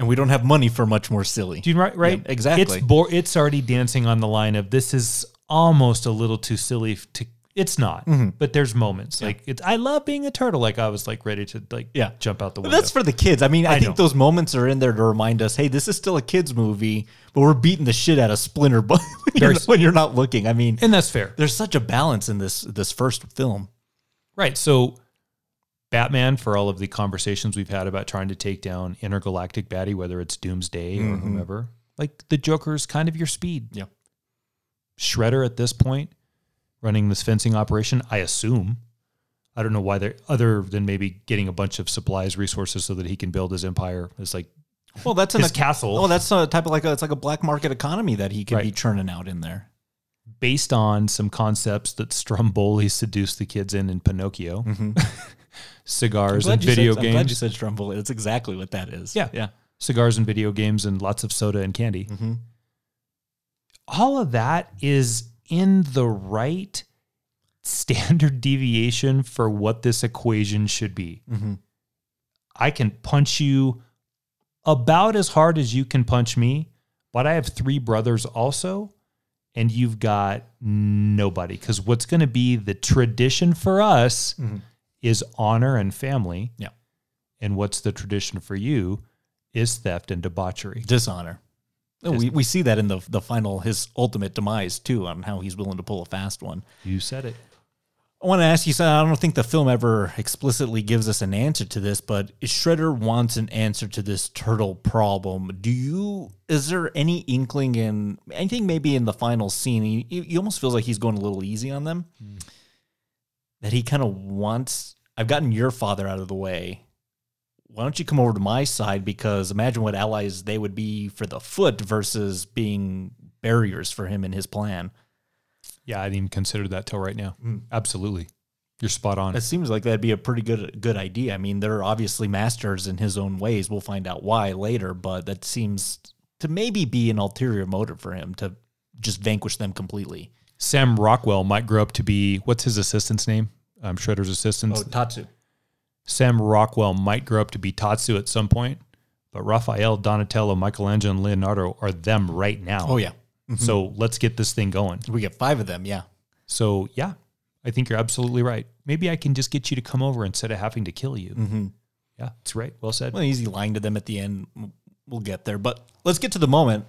And we don't have money for much more silly. Do you right? Right? Yeah, exactly. It's bo- It's already dancing on the line of this is almost a little too silly to. It's not, Mm-hmm. but there's moments like it's. I love being a turtle. Like I was like ready to like Yeah. jump out the But window. that's for the kids. I mean, I, I think know. those moments are in there to remind us, hey, this is still a kids movie, but we're beating the shit out of Splinter when, you're, when you're not looking. I mean, and that's fair, there's such a balance in this this first film. right? So, Batman, for all of the conversations we've had about trying to take down intergalactic baddie, whether it's Doomsday or Mm-hmm. whomever, like the Joker's kind of your speed. Yeah. Shredder at this point, running this fencing operation, I assume. I don't know why they're other than maybe getting a bunch of supplies, resources, so that he can build his empire. It's like Well, that's an his castle, Oh, that's a type of like a, it's like a black market economy that he could be churning out in there. based on some concepts that Stromboli seduced the kids in in Pinocchio, cigars and video said, I'm glad you said Stromboli. That's exactly what that is. Yeah. yeah. cigars and video games, and lots of soda and candy. Mhm. All of that is in the right standard deviation for what this equation should be. Mhm. I can punch you about as hard as you can punch me, but I have three brothers also, and you've got nobody. Because what's going to be the tradition for us is honor and family. Yeah. And what's the tradition for you is theft and debauchery. Dishonor. Oh, we, we see that in the the final his ultimate demise too on how he's willing to pull a fast one. You said it. I want to ask you something. I don't think the film ever explicitly gives us an answer to this, but Shredder wants an answer to this turtle problem. Do you? Is there any inkling in anything? Maybe in the final scene, he, he almost feels like he's going a little easy on them. Hmm. That he kind of wants. I've gotten your father out of the way. Why don't you come over to my side? Because imagine what allies they would be for the foot versus being barriers for him in his plan. Yeah, I didn't even consider that till right now. Mm. Absolutely. You're spot on. It seems like that'd be a pretty good good idea. I mean, they're obviously masters in his own ways. We'll find out why later, but that seems to maybe be an ulterior motive for him to just vanquish them completely. Sam Rockwell might grow up to be what's his assistant's name? Um, Shredder's assistant. Oh, Tatsu. Sam Rockwell might grow up to be Tatsu at some point, but Raphael, Donatello, Michelangelo, and Leonardo are them right now. Oh yeah, So let's get this thing going. we get five of them. Yeah, So yeah, I think you're absolutely right. Maybe I can just get you to come over instead of having to kill you. mm-hmm. Yeah, that's right. Well said. well, easy lying to them at the end. We'll get there, but let's get to the moment.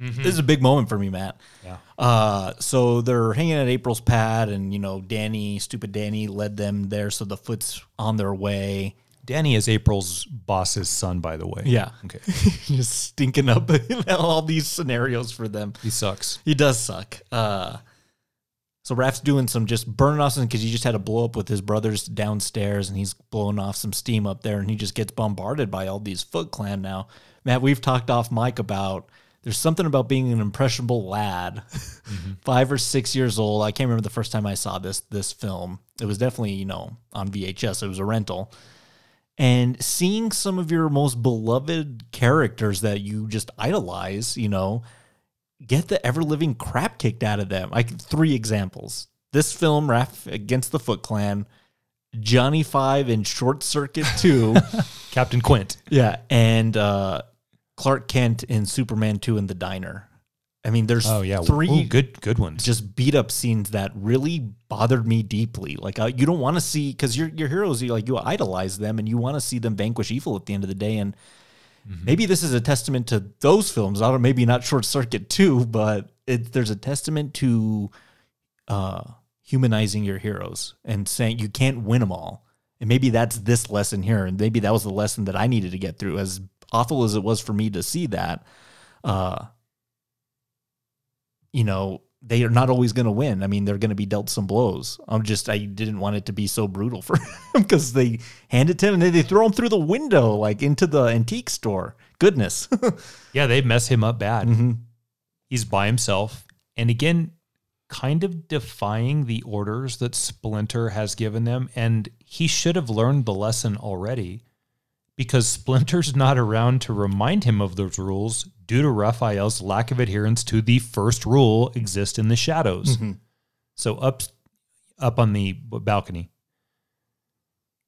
Mm-hmm. This is a big moment for me, Matt. Yeah. Uh, so they're hanging at April's pad, and you know, Danny, stupid Danny, led them there. So the foot's on their way. Danny is April's boss's son, by the way. Yeah. Okay. just stinking up all these scenarios for them. He sucks. He does suck. Uh, so Raph's doing some just burning off some because he just had a blow up with his brothers downstairs, and he's blowing off some steam up there, and he just gets bombarded by all these Foot Clan now. Matt, we've talked off mic about there's something about being an impressionable lad, five or six years old. I can't remember the first time I saw this this film. It was definitely you know on VHS. It was a rental. And seeing some of your most beloved characters that you just idolize, you know, get the ever living crap kicked out of them. Like three examples. This film, Raph against the Foot Clan, Johnny Five in Short Circuit 2. Captain Quint. yeah. And uh, Clark Kent in Superman 2 in the diner. I mean, there's Oh yeah. three Ooh, good good ones. just beat up scenes that really bothered me deeply. Like uh, you don't want to see because your your heroes, you like you idolize them and you want to see them vanquish evil at the end of the day. And maybe this is a testament to those films. I don't maybe not Short Circuit too, but it, there's a testament to uh, humanizing your heroes and saying you can't win them all. And maybe that's this lesson here, and maybe that was the lesson that I needed to get through. As awful as it was for me to see that, uh, you know, they are not always going to win. I mean, they're going to be dealt some blows. I'm just, I didn't want it to be so brutal for him because they hand it to him and then they throw him through the window, like into the antique store. Goodness. Yeah, they mess him up bad. He's by himself. And again, kind of defying the orders that Splinter has given them. And he should have learned the lesson already because Splinter's not around to remind him of those rules due to Raphael's lack of adherence to the first rule exist in the shadows. Mm-hmm. So up up on the balcony,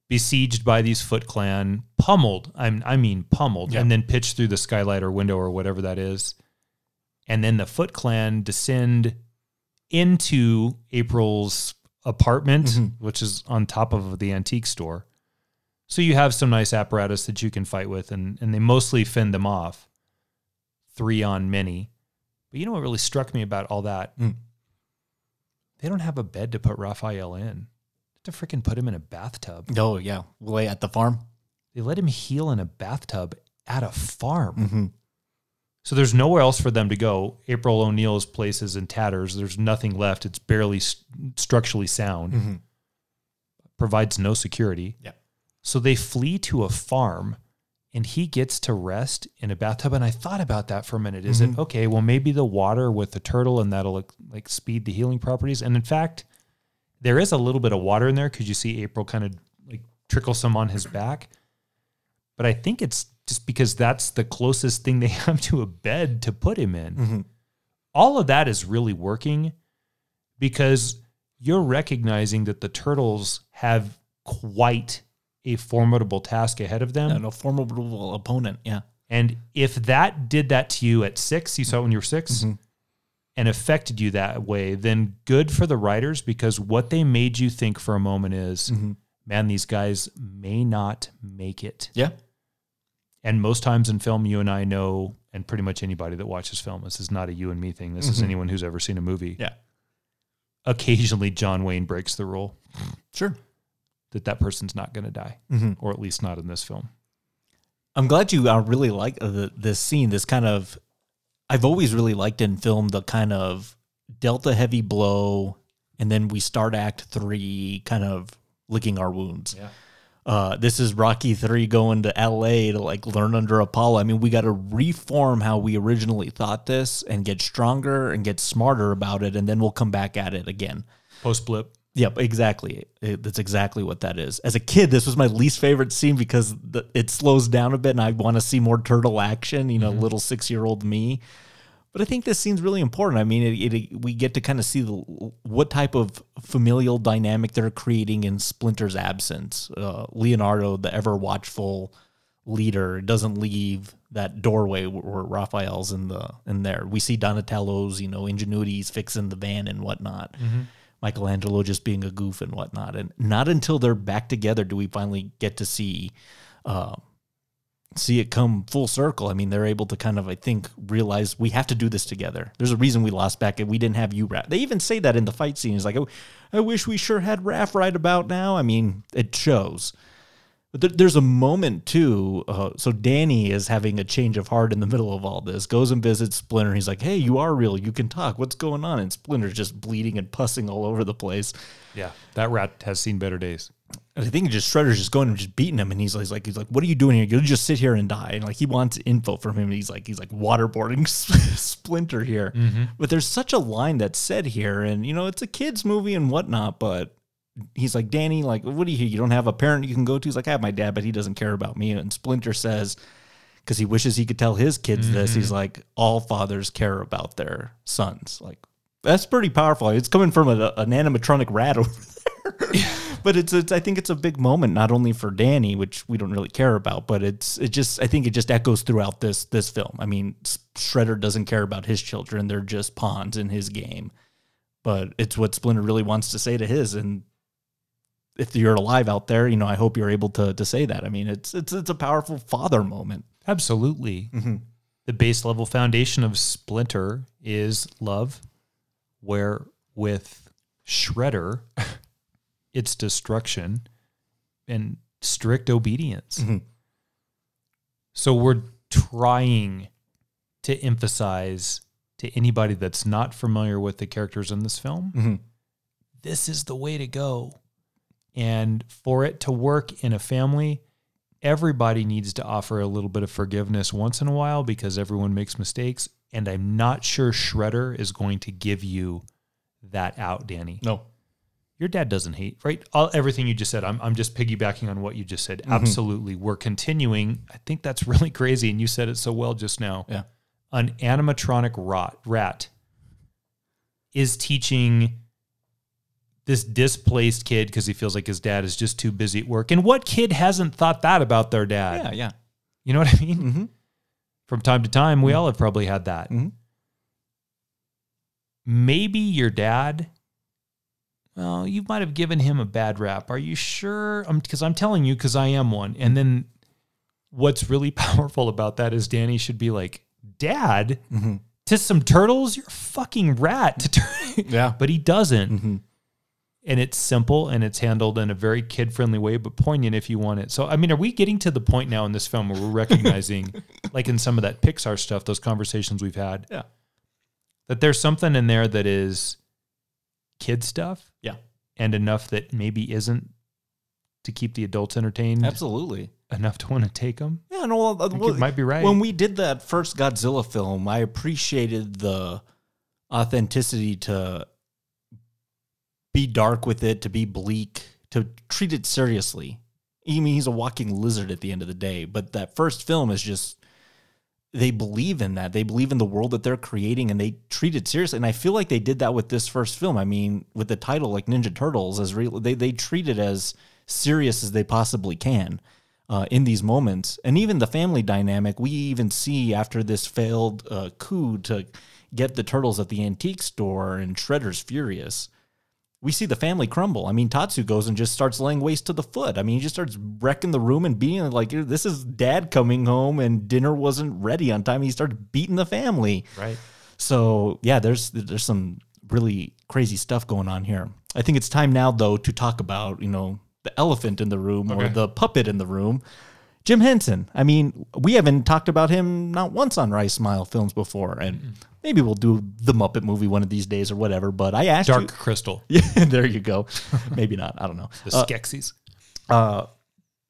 besieged by these Foot Clan, pummeled. I'm, I mean pummeled, and then pitched through the skylight or window or whatever that is, and then the Foot Clan descend into April's apartment, mm-hmm. which is on top of the antique store. So you have some nice apparatus that you can fight with, and and they mostly fend them off, three on many. But you know what really struck me about all that? Mm. They don't have a bed to put Raphael in. To freaking put him in a bathtub. oh, yeah. Way at the farm. They let him heal in a bathtub at a farm. Mhm. So there's nowhere else for them to go. April O'Neil's place is in tatters. There's nothing left. It's barely st- structurally sound. Provides no security. Yeah. So they flee to a farm and he gets to rest in a bathtub. And I thought about that for a minute. Is it mm-hmm. okay? Well, maybe the water with the turtle and that'll like, like speed the healing properties. And in fact, there is a little bit of water in there because you see April kind of like trickle some on his back. But I think it's just because that's the closest thing they have to a bed to put him in. Mm-hmm. All of that is really working because you're recognizing that the turtles have quite a formidable task ahead of them. And a formidable opponent. Yeah. And if that did that to you at six, you saw it when you were 6 mm-hmm. and affected you that way, then good for the writers because what they made you think for a moment is, mm-hmm. man, these guys may not make it. Yeah. And most times in film, you and I know, and pretty much anybody that watches film, this is not a you and me thing. This is mm-hmm. anyone who's ever seen a movie. Yeah. Occasionally, John Wayne breaks the rule Sure. That that person's not going to die, or at least not in this film. I'm glad you uh, really like uh, the, this scene. This kind of, I've always really liked in film the kind of delta heavy blow, and then we start Act Three, kind of licking our wounds. Yeah. Uh, this is Rocky Three going to L.A. to like learn under Apollo. I mean, we got to reform how we originally thought this and get stronger and get smarter about it, and then we'll come back at it again. Post blip. Yep, exactly. It- that's exactly what that is. As a kid, this was my least favorite scene because the, it slows down a bit, and I want to see more turtle action. You know, little six year old me. But I think this scene's really important. I mean, it, it, we get to kind of see the, what type of familial dynamic they're creating in Splinter's absence. Uh, Leonardo, the ever watchful leader, doesn't leave that doorway where, Raphael's in the in there. We see Donatello's, you know, ingenuities fixing the van and whatnot. Michelangelo just being a goof and whatnot. And not until they're back together do we finally get to see uh, see it come full circle. I mean, they're able to kind of, I think, realize we have to do this together. There's a reason we lost back and we didn't have you, Raph. They even say that in the fight scene. It's like, oh, I wish we sure had Raph right about now. I mean, it shows. But there, there's a moment too. Uh, so Danny is having a change of heart in the middle of all this. Goes and visits Splinter. He's like, "Hey, you are real. You can talk. What's going on?" And Splinter's just bleeding and pussing all over the place. Yeah. That rat has seen better days. And I think just Shredder's just going and just beating him, and he's like, he's like, he's like, "What are you doing here? You'll just sit here and die." And like he wants info from him, and he's like, he's like waterboarding Splinter here. But there's such a line that's said here, and you know, it's a kids movie and whatnot, but he's like, Danny, like, what do you? Hear? You don't have a parent you can go to? He's like, I have my dad, but he doesn't care about me. And Splinter says, because he wishes he could tell his kids this, he's mm-hmm. like, all fathers care about their sons. Like, that's pretty powerful. It's coming from a, an animatronic rat over there. but it's, it's I think it's a big moment not only for Danny, which we don't really care about, but it's it just I think it just echoes throughout this this film. I mean, Shredder doesn't care about his children; they're just pawns in his game. But it's what Splinter really wants to say to his, and if you're alive out there, you know, I hope you're able to to say that. I mean, it's it's it's a powerful father moment. Absolutely. The base level foundation of Splinter is love, where with Shredder, it's destruction and strict obedience. So we're trying to emphasize to anybody that's not familiar with the characters in this film, Mhm. this is the way to go. And for it to work in a family, everybody needs to offer a little bit of forgiveness once in a while because everyone makes mistakes. And I'm not sure Shredder is going to give you that out, Danny. No. Your dad doesn't hate, right? All, everything you just said. I'm, I'm just piggybacking on what you just said. Mm-hmm. Absolutely. We're continuing. I think that's really crazy. And you said it so well just now. Yeah. An animatronic rot, rat is teaching this displaced kid because he feels like his dad is just too busy at work. And what kid hasn't thought that about their dad? Yeah, yeah. You know what I mean? Mhm. From time to time, we all have probably had that. Mhm. Maybe your dad, well, you might have given him a bad rap. Are you sure? Because I'm telling you, because I am one. And then what's really powerful about that is Danny should be like, Dad, Mhm. to some turtles, you're a fucking rat. To turn. Yeah. but he doesn't. And it's simple and it's handled in a very kid friendly way, but poignant if you want it. So, I mean, are we getting to the point now in this film where we're recognizing, like in some of that Pixar stuff, those conversations we've had, Yeah. that there's something in there that is kid stuff Yeah. and enough that maybe isn't to keep the adults entertained Absolutely. enough to want to take them? Yeah, no, well, think you might be right. When we did that first Godzilla film, I appreciated the authenticity to be dark with it, to be bleak, to treat it seriously. I mean, he's a walking lizard at the end of the day, but that first film is just they believe in that. They believe in the world that they're creating and they treat it seriously. And I feel like they did that with this first film. I mean, with the title like Ninja Turtles as real they they treat it as serious as they possibly can uh, in these moments. And even the family dynamic, we even see after this failed uh, coup to get the turtles at the antique store and Shredder's furious. We see the family crumble. I mean, Tatsu goes and just starts laying waste to the foot. I mean, he just starts wrecking the room and beating it like this is dad coming home and dinner wasn't ready on time. He starts beating the family. Right. So yeah, there's there's some really crazy stuff going on here. I think it's time now though to talk about you know the elephant in the room or the puppet in the room, Jim Henson. I mean, we haven't talked about him not once on Rice Smile films before, and maybe we'll do the Muppet movie one of these days or whatever. But I asked Dark Crystal, yeah, there you go. Maybe not. I don't know. the Uh, Skeksis. uh,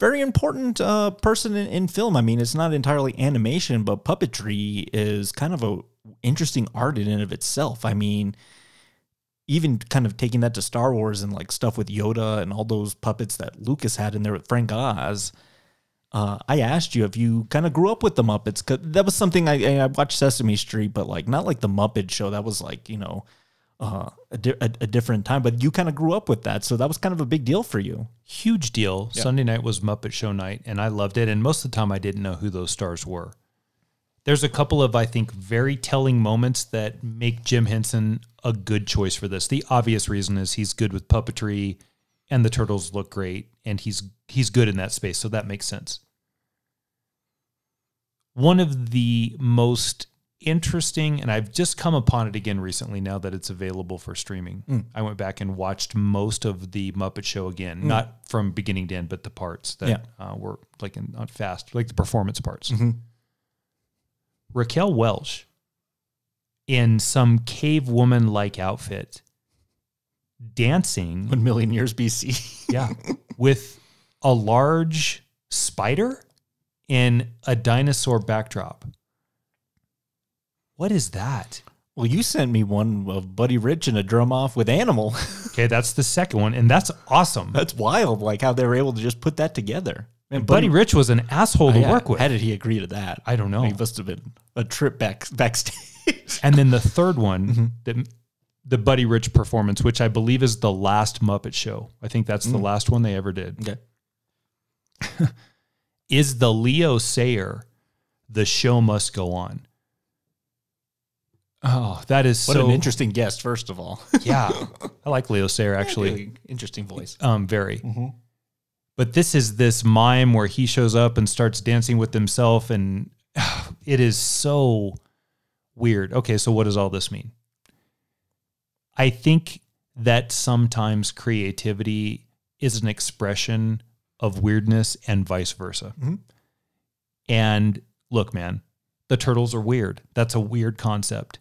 very important uh, person in, in film. I mean, it's not entirely animation, but puppetry is kind of a interesting art in and of itself. I mean, even kind of taking that to Star Wars and like stuff with Yoda and all those puppets that Lucas had in there with Frank Oz. Uh, I asked you if you kind of grew up with the Muppets because that was something I, I watched Sesame Street, but like not like the Muppet Show. That was like you know uh, a, di- a, a different time. But you kind of grew up with that, so that was kind of a big deal for you. huge deal. Sunday night was Muppet Show night, and I loved it. And most of the time, I didn't know who those stars were. There's a couple of, I think, very telling moments that make Jim Henson a good choice for this. The obvious reason is he's good with puppetry, and the turtles look great, and he's he's good in that space, so that makes sense. One of the most interesting, and I've just come upon it again recently now that it's available for streaming. Hmm. I went back and watched most of the Muppet Show again, hmm. not from beginning to end, but the parts that Yeah. uh, were like in, not fast, like the performance parts. Mm-hmm. Raquel Welch in some cave woman like outfit dancing One million years BC. yeah with a large spider in a dinosaur backdrop what is that well, you sent me one of Buddy Rich and a drum off with Animal. okay that's the second one and that's awesome That's wild, like how they were able to just put that together. And buddy rich was an asshole to yeah, work with How did he agree to that? I don't know. He must have been a trip back backstage. and then the third one Mm-hmm. the, the buddy rich performance which i believe is the last muppet show i think that's Mm. the last one they ever did okay. is the Leo Sayer, the show must go on. Oh, that is What so an interesting guest, first of all. Yeah, I like Leo Sayer actually. Really interesting voice. Um, very. But this is this mime where he shows up and starts dancing with himself, and it is so weird. Okay, so what does all this mean? I think that sometimes creativity is an expression of weirdness and vice versa. Mm-hmm. And look, man, the turtles are weird. That's a weird concept.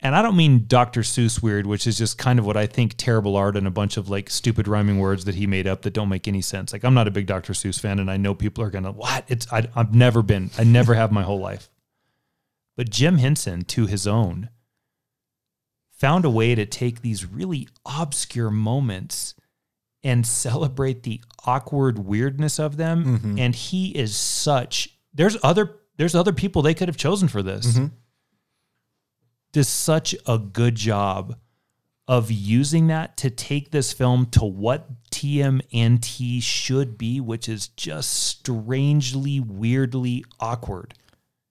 And I don't mean Dr. Seuss weird, which is just kind of what I think terrible art and a bunch of like stupid rhyming words that he made up that don't make any sense. Like I'm not a big Dr. Seuss fan, and I know people are gonna what? It's I, I've never been. I never have my whole life. But Jim Henson, to his own, found a way to take these really obscure moments and celebrate the awkward weirdness of them. Mm-hmm. And he is such. There's other. There's other people they could have chosen for this mm-hmm. does such a good job of using that to take this film to what TMNT should be, which is just strangely, weirdly awkward.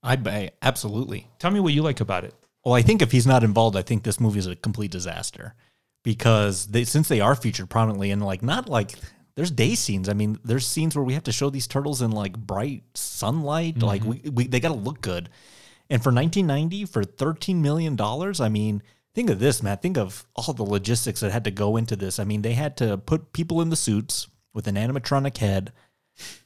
I'd buy absolutely. Tell me what you like about it. Well, I think if he's not involved, I think this movie is a complete disaster because they since they are featured prominently and like not like there's day scenes. I mean, there's scenes where we have to show these turtles in like bright sunlight. Like mm-hmm. we, we they got to look good. And for 1990, for 13 million dollars, I mean, think of this, Matt. Think of all the logistics that had to go into this. I mean, they had to put people in the suits with an animatronic head.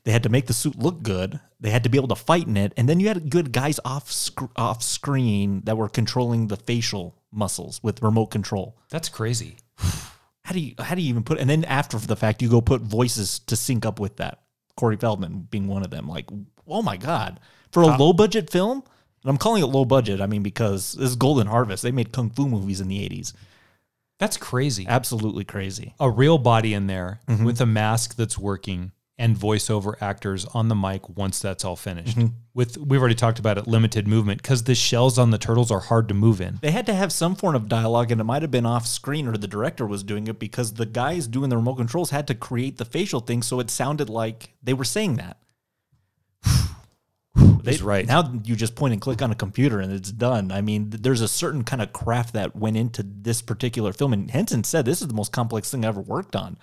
They had to make the suit look good. They had to be able to fight in it, and then you had good guys off sc- off screen that were controlling the facial muscles with remote control. That's crazy. How do you how do you even put? And then after the fact, you go put voices to sync up with that. Corey Feldman being one of them. Like, oh my god, for a low budget film. And I'm calling it low budget. I mean because this is Golden Harvest. They made kung fu movies in the 80s. That's crazy. Absolutely crazy. A real body in there mm-hmm. with a mask that's working and voiceover actors on the mic once that's all finished. Mm-hmm. With we've already talked about it, limited movement because the shells on the turtles are hard to move in. They had to have some form of dialogue, and it might have been off screen, or the director was doing it because the guys doing the remote controls had to create the facial thing so it sounded like they were saying that. They, He's right. Now you just point and click on a computer and it's done. I mean, there's a certain kind of craft that went into this particular film. And Henson said this is the most complex thing I ever worked on.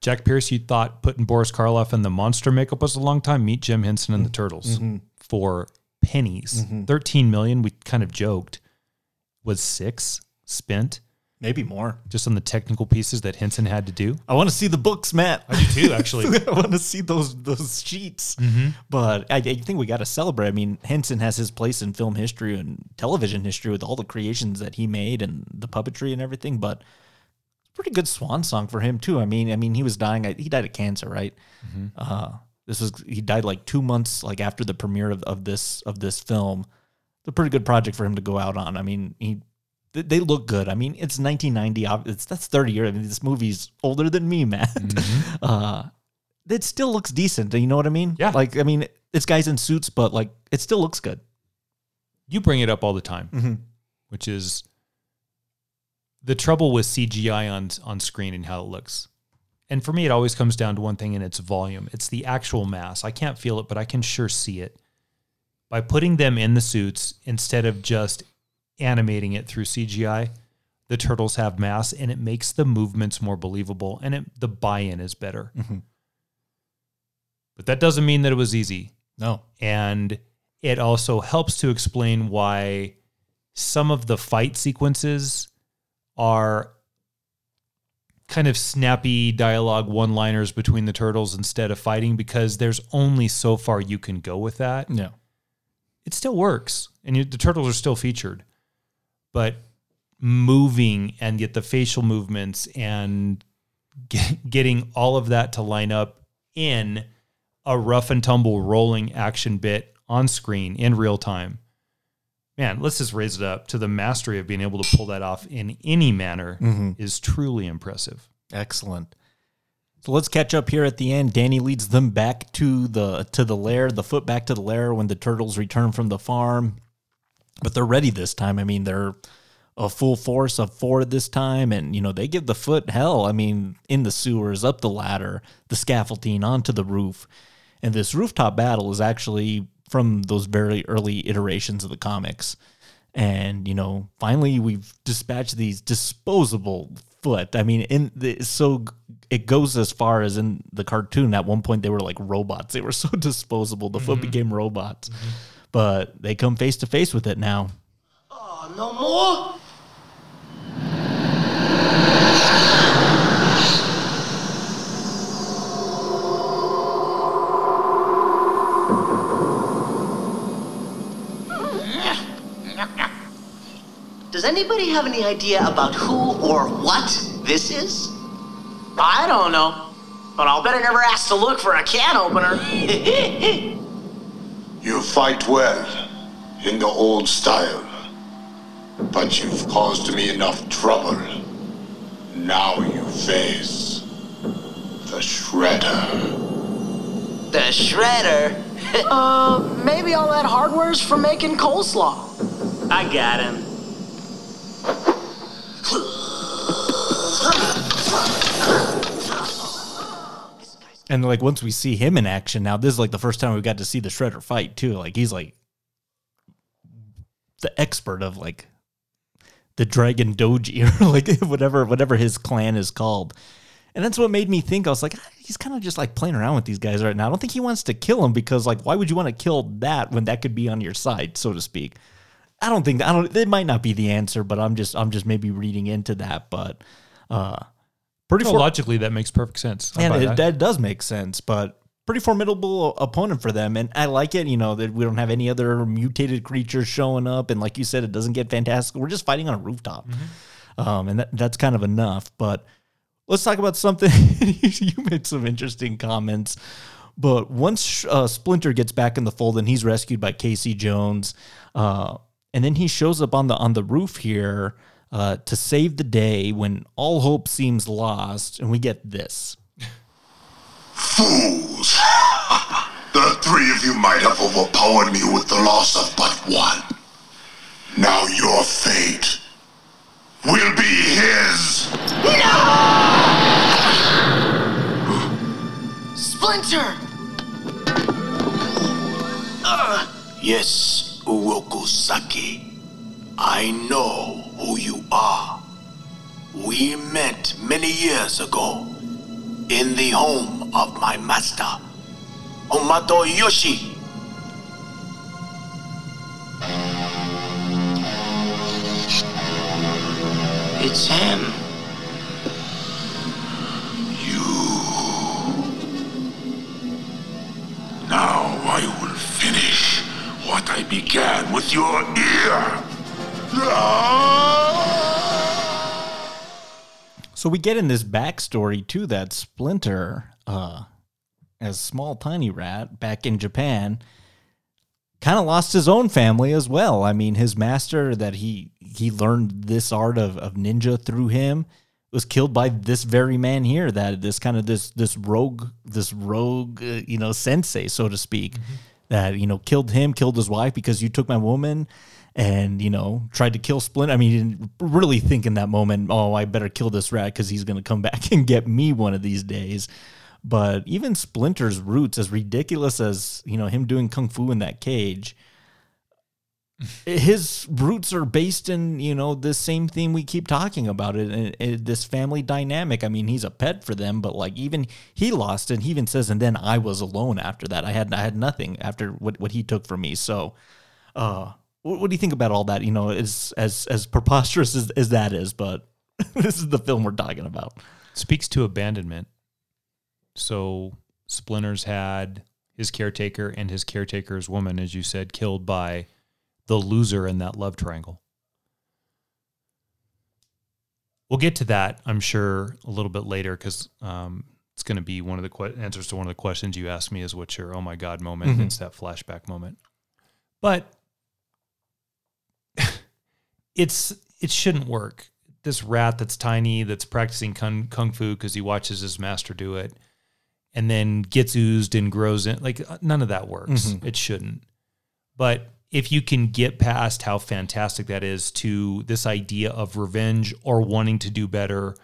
Jack Pierce, you thought putting Boris Karloff in the monster makeup was a long time. Meet Jim Henson and the mm-hmm. Turtles mm-hmm. for pennies. Mm-hmm. 13 million, we kind of joked, was six spent Maybe more. just on the technical pieces that Henson had to do. I want to see the books, Matt. I do too, actually. I want to see those those sheets. But I, I think we got to celebrate. I mean, Henson has his place in film history and television history with all the creations that he made and the puppetry and everything. But it's a pretty good swan song for him too. I mean, I mean, he was dying. He died of cancer, right? Uh, this was he died like two months like after the premiere of, of this of this film. It's a pretty good project for him to go out on. I mean, he they- they look good. I mean, it's 1990. It's that's 30 years. I mean, this movie's older than me, Matt. Uh, it still looks decent. You know what I mean? Yeah. Like, I mean, it's guys in suits, but like, it still looks good. You bring it up all the time, Mhm. which is the trouble with CGI on on screen and how it looks. And for me, it always comes down to one thing, and it's volume. It's the actual mass. I can't feel it, but I can sure see it. By putting them in the suits instead of just animating it through CGI, the turtles have mass, and it makes the movements more believable, and it, the buy-in is better. Mm-hmm. But that doesn't mean that it was easy No. and it also helps to explain why some of the fight sequences are kind of snappy dialogue one liners between the turtles instead of fighting because there's only so far you can go with that. No. It still works and you, the turtles are still featured, but moving and yet the facial movements and get, getting all of that to line up in a rough and tumble rolling action bit on screen in real time. Man, let's just raise it up to the mastery of being able to pull that off in any manner mm-hmm. is truly impressive. Excellent. So let's catch up here at the end. Danny leads them back to the to the lair, the foot back to the lair when the turtles return from the farm. But they're ready this time. I mean, they're a full force of four this time, and you know they give the foot hell. I mean, in the sewers, up the ladder, the scaffolding, onto the roof, and this rooftop battle is actually from those very early iterations of the comics. And you know, finally we've dispatched these disposable foot. I mean, in the so it goes as far as in the cartoon. At one point, they were like robots. They were so disposable. The foot mm-hmm. became robots. Mm-hmm. But they come face to face with it now. Oh, no more? Does anybody have any idea about who or what this is? I don't know, but I'll bet I never asked to look for a can opener. You fight well, in the old style. But you've caused me enough trouble. Now you face the Shredder. The Shredder? uh, maybe all that hardware's for making coleslaw. I got him. And like once we see him in action, now this is like the first time we got to see the Shredder fight too. Like he's like the expert of like the Dragon Doji or like whatever whatever his clan is called. And that's what made me think I was like, "Ah, he's kind of just like playing around with these guys right now. I don't think he wants to kill him because like why would you want to kill that when that could be on your side, so to speak? I don't think I don't it might not be the answer, but I'm just I'm just maybe reading into that. But uh pretty No, for- logically, that makes perfect sense. And it, that. that does make sense, but pretty formidable opponent for them. And I like it, you know, that we don't have any other mutated creatures showing up. And like you said, it doesn't get fantastic. We're just fighting on a rooftop. Um, and that, that's kind of enough. But let's talk about something. you made some interesting comments. But once uh, Splinter gets back in the fold and he's rescued by Casey Jones, uh, and then he shows up on the on the roof here uh, to save the day when all hope seems lost, and we get this. Fools! the three of you might have overpowered me with the loss of but one. Now your fate will be his. No! Splinter! Yes, Oroku Saki. I know who you are. We met many years ago in the home of my master, Hamato Yoshi. It's him. What began with your ear. So we get in this backstory to that Splinter, uh, as small tiny rat back in Japan, kind of lost his own family as well. I mean, his master that he he learned this art of, of ninja through him was killed by this very man here. That this kind of this this rogue this rogue uh, you know sensei so to speak that you know killed him, killed his wife because you took my woman. And you know, tried to kill Splinter. I mean, he didn't really think in that moment, "Oh, I better kill this rat because he's going to come back and get me one of these days." But even Splinter's roots, as ridiculous as you know him doing kung fu in that cage, his roots are based in you know this same theme we keep talking about it, and this family dynamic. I mean, he's a pet for them, but like even he lost and He even says, and then I was alone after that. I had I had nothing after what what he took from me. So, uh, what, what do you think about all that? You know, as as as preposterous as, as that is, but this is the film we're talking about. speaks to abandonment. So Splinters had his caretaker and his caretaker's woman, as you said, killed by the loser in that love triangle. We'll get to that, I'm sure, a little bit later because um, it's going to be one of the que- answers to one of the questions you asked me is what's your oh my god moment? Mhm. It's that flashback moment. But it's it shouldn't work. This rat that's tiny that's practicing kung, kung fu because he watches his master do it, and then gets oozed and grows in. Like uh, none of that works. Mhm. It shouldn't. But if you can get past how fantastic that is to this idea of revenge or wanting to do better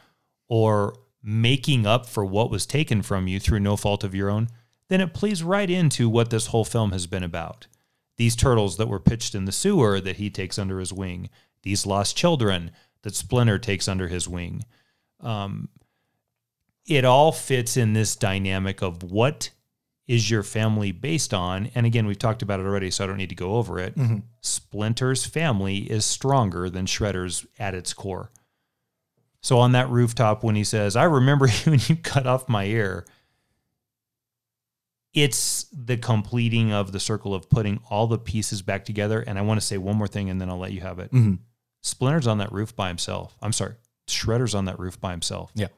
or making up for what was taken from you through no fault of your own, then it plays right into what this whole film has been about. These turtles that were pitched in the sewer that he takes under his wing, these lost children that Splinter takes under his wing. Um, it all fits in this dynamic of what is your family based on? And again, we've talked about it already, so I don't need to go over it. Mhm. Splinter's family is stronger than Shredder's at its core. So on that rooftop, when he says, I remember you when you cut off my ear, it's the completing of the circle of putting all the pieces back together. And I want to say one more thing and then I'll let you have it. Mhm. Splinter's on that roof by himself. I'm sorry, Shredder's on that roof by himself. Yeah.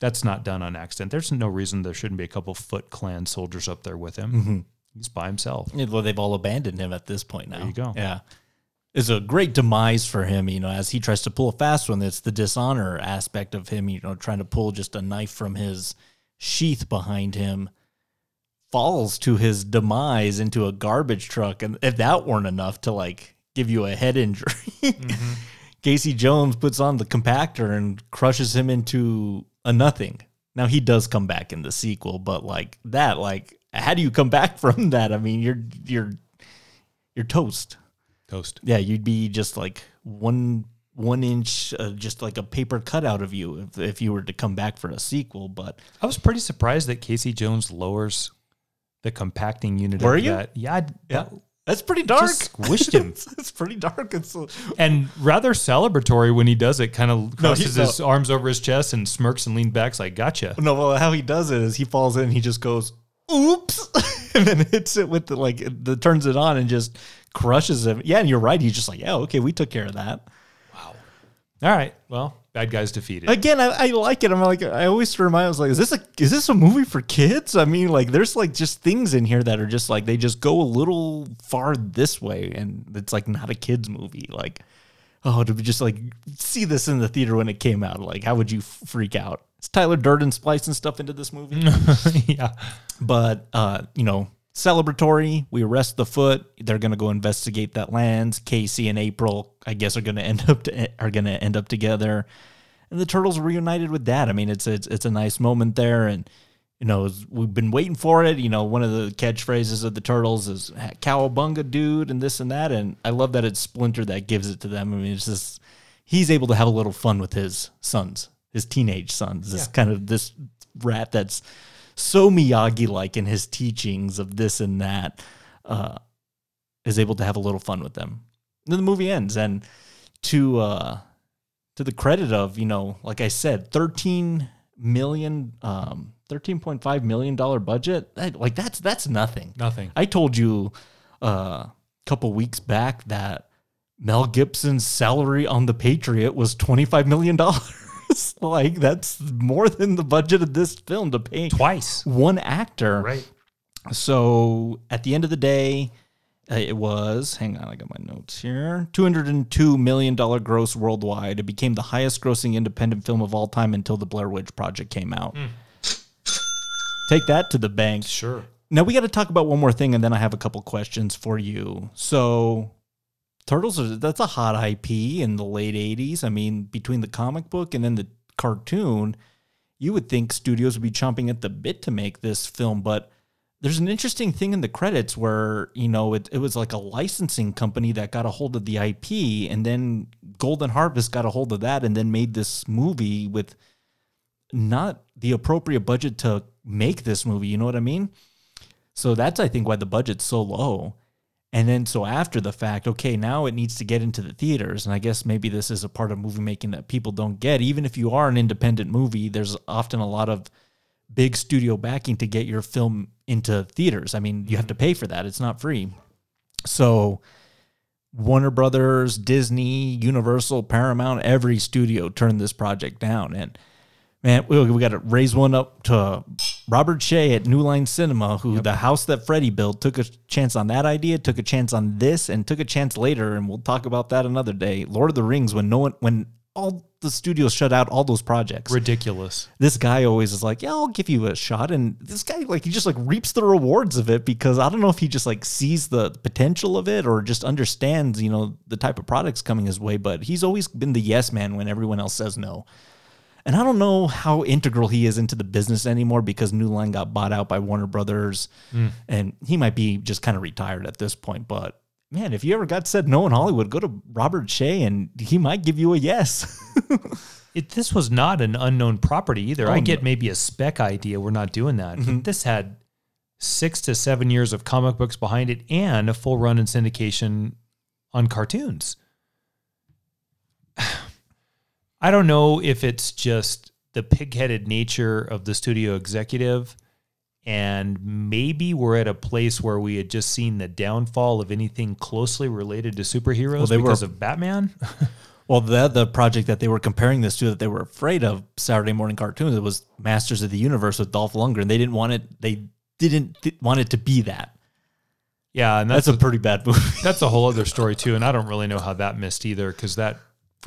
That's not done on accident. There's no reason there shouldn't be a couple Foot Clan soldiers up there with him. Mhm. He's by himself. Yeah, Well, they've all abandoned him at this point now. There you go. Yeah. It's a great demise for him, you know, as he tries to pull a fast one. It's the dishonor aspect of him, you know, trying to pull just a knife from his sheath behind him, falls to his demise into a garbage truck. And if that weren't enough to like give you a head injury, Casey Jones puts on the compactor and crushes him into a nothing. Now he does come back in the sequel, but like that, like how do you come back from that? I mean, you're you're you're toast. Toast. Yeah, you'd be just like one one inch, uh, just like a paper cutout of you if, if you were to come back for a sequel. But I was pretty surprised that Casey Jones lowers the compacting unit. Were of you? That. Yeah. I- yeah, that- that's pretty dark. Just squished him. it's, it's pretty dark. It's and rather celebratory when he does it. Kind of No, crosses no. his arms over his chest and smirks and leans back. Like, gotcha. no. Well, how he does it is he falls in, he just goes, "Oops," and then hits it with the like the turns it on and just crushes him. Yeah, and you're right. He's just like, yeah, okay, we took care of that. Wow. All right. Well, bad guys defeated. Again, I, I like it. I'm like, I always remind I was like, is this a is this a movie for kids? I mean, like, there's like just things in here that are just like they just go a little far this way, and it's like not a kids movie. Like, oh, to be just like see this in the theater when it came out, like, how would you freak out? Is Tyler Durden splicing stuff into this movie? yeah. But uh, you know, celebratory. We arrest the foot. They're gonna go investigate that lands. Casey and April, I guess, are gonna end up to, are gonna end up together, and the turtles reunited with Dad. I mean, it's it's it's a nice moment there, and you know, we've been waiting for it. You know, one of the catchphrases of the turtles is "Cowabunga, dude," and this and that, and I love that it's Splinter that gives it to them. I mean, it's just he's able to have a little fun with his sons, his teenage sons. This Yeah. kind of this rat that's so Miyagi like in his teachings of this and that, uh, is able to have a little fun with them. And then the movie ends, and to uh, to the credit of you know, like I said, thirteen million, um, thirteen point five million dollar budget. That, like that's that's nothing. Nothing. I told you uh, a couple weeks back that Mel Gibson's salary on The Patriot was twenty five million dollars. like that's more than the budget of this film to pay twice one actor. Right. So at the end of the day, uh, it was. Hang on, I got my notes here. Two hundred and two million dollar gross worldwide. It became the highest grossing independent film of all time until the Blair Witch Project came out. Take that to the bank. Sure. Now we got to talk about one more thing, and then I have a couple questions for you. So, Turtles are that's a hot IP in the late '80s. I mean, between the comic book and then the cartoon, you would think studios would be chomping at the bit to make this film, but there's an interesting thing in the credits where you know it, it was like a licensing company that got a hold of the IP, and then Golden Harvest got a hold of that, and then made this movie with not the appropriate budget to make this movie. You know what I mean? So that's I think why the budget's so low. And then so after the fact, okay, now it needs to get into the theaters. And I guess maybe this is a part of movie making that people don't get. Even if you are an independent movie, there's often a lot of big studio backing to get your film into theaters. I mean, you have to mm-hmm. pay for that. It's not free. So Warner Brothers, Disney, Universal, Paramount, every studio turned this project down. And man, we, we got to raise one up to Robert Shaye at New Line Cinema, who the house that Freddie built took a chance on that idea, took a chance on this, and took a chance later. And we'll talk about that another day. Lord of the Rings, when no one, when all the studios shut out all those projects, Ridiculous. this guy always is like, yeah, I'll give you a shot. And this guy, like, he just like reaps the rewards of it because I don't know if he just like sees the potential of it or just understands, you know, the type of products coming his way. But he's always been the yes man when everyone else says no. And I don't know how integral he is into the business anymore because New Line got bought out by Warner Brothers. Mm. And he might be just kind of retired at this point. But man, if you ever got said no in Hollywood, go to Robert Shaye and he might give you a yes. It, this was not an unknown property either. Oh, I get no. maybe a spec idea. We're not doing that. Mhm. But this had six to seven years of comic books behind it and a full run in syndication on cartoons. I don't know if it's just the pigheaded nature of the studio executive And maybe we're at a place where we had just seen the downfall of anything closely related to superheroes were- because of Batman. Well, the the project that they were comparing this to that they were afraid of Saturday morning cartoons it was Masters of the Universe with Dolph Lundgren. And they didn't want it. They didn't th- want it to be that. yeah, and That's, that's, a pretty bad movie. that's a whole other story too. And I don't really know how that missed either because that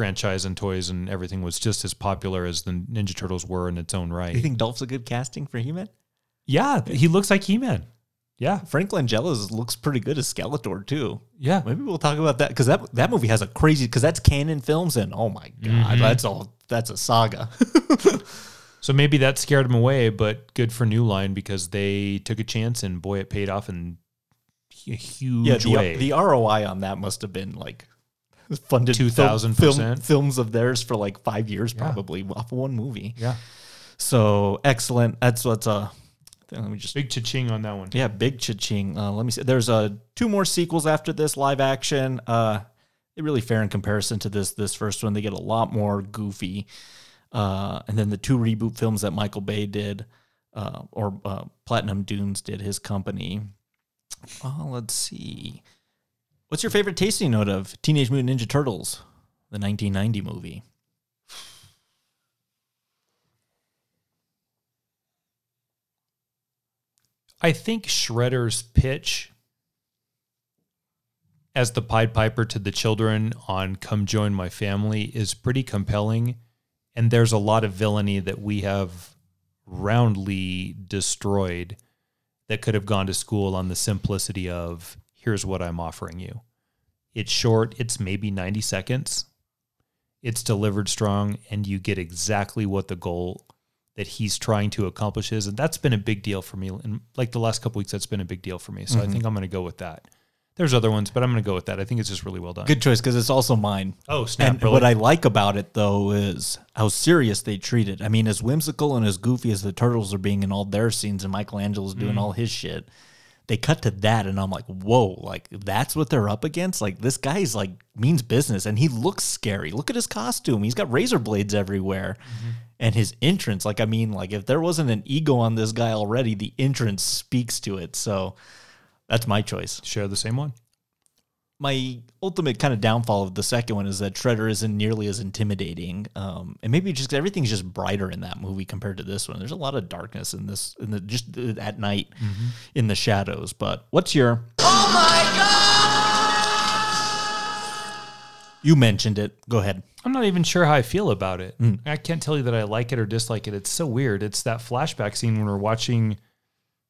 franchise and toys and everything was just as popular as the Ninja Turtles were in its own right. you think Dolph's a good casting for He-Man? yeah, he looks like He Man. Yeah, Frank Langella looks pretty good as Skeletor too. yeah. Maybe we'll talk about that because that that movie has a crazy because that's Cannon films and oh my god, Mm-hmm. that's all that's a saga. So maybe that scared him away, but good for New Line because they took a chance and boy, it paid off in a huge yeah, the, way. the ROI on that must have been like funded 2000%. film, films of theirs for like five years Yeah. probably off of one movie. yeah, So excellent. That's what's uh let me just big cha-ching on that one. yeah, big cha-ching. Uh, let me see. There's uh two more sequels after this live action. Uh they're really fair in comparison to this this first one. They get a lot more goofy. Uh and then the two reboot films that Michael Bay did, uh, or uh, Platinum Dunes did his company. Oh, let's see. What's your favorite tasting note of Teenage Mutant Ninja Turtles, the 1990 movie? I think Shredder's pitch as the Pied Piper to the children on Come Join My Family is pretty compelling. And there's a lot of villainy that we have roundly destroyed that could have gone to school on the simplicity of here's what I'm offering you. It's short, it's maybe 90 seconds. It's delivered strong, and you get exactly what the goal that he's trying to accomplish is. And that's been a big deal for me. And like the last couple weeks, that's been a big deal for me. So I mm-hmm. think I'm going to go with that. There's other ones, but I'm going to go with that. I think it's just really well done. Good choice because it's also mine. Oh, snap. And really? what I like about it though is how serious they treat it. I mean, as whimsical and as goofy as the turtles are being in all their scenes, and Michelangelo's doing mm. all his shit, they cut to that, and I'm like, whoa, like that's what they're up against. Like this guy's like means business, and he looks scary. Look at his costume; he's got razor blades everywhere, mm-hmm. and his entrance. Like, I mean, like if there wasn't an ego on this guy already, the entrance speaks to it. So that's my choice Share the same one. My ultimate kind of downfall of the second one is that Shredder isn't nearly as intimidating, um, and maybe just everything's just brighter in that movie compared to this one. There's a lot of darkness in this, in the just uh, at night in the shadows. But what's your? Oh my god! You mentioned it. Go ahead. I'm not even sure how I feel about it. I can't tell you that I like it or dislike it. It's so weird. It's that flashback scene when we're watching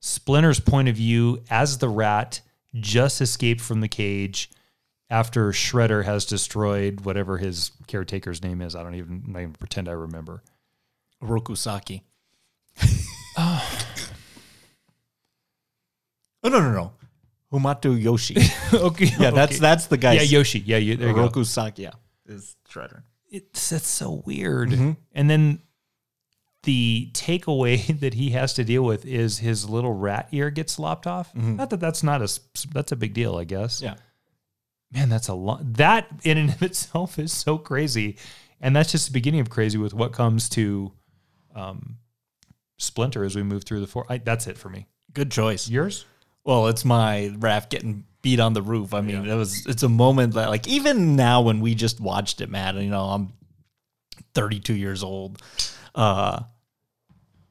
Splinter's point of view as the rat just escaped from the cage after Shredder has destroyed whatever his caretaker's name is. I don't even, I'm not even pretend I remember. Rokusaki. oh no no no, Hamato Yoshi. okay. yeah, that's okay. that's the guy. Yeah, Yoshi. Yeah, you, there you go. Rokusaki. Yeah, is Shredder. it's that's so weird. Mm-hmm. And then the takeaway that he has to deal with is his little rat ear gets lopped off. Not that that's not a that's a big deal, I guess. Mm-hmm. Yeah. Man, that's a lot. That in and of itself is so crazy, and that's just the beginning of crazy with what comes to um, Splinter as we move through the four. I, that's it for me. Good choice. Yours? Well, it's my raft getting beat on the roof. I mean, it was it's a moment that like even now when we just watched it, Matt, you know, I'm 32 years old. Uh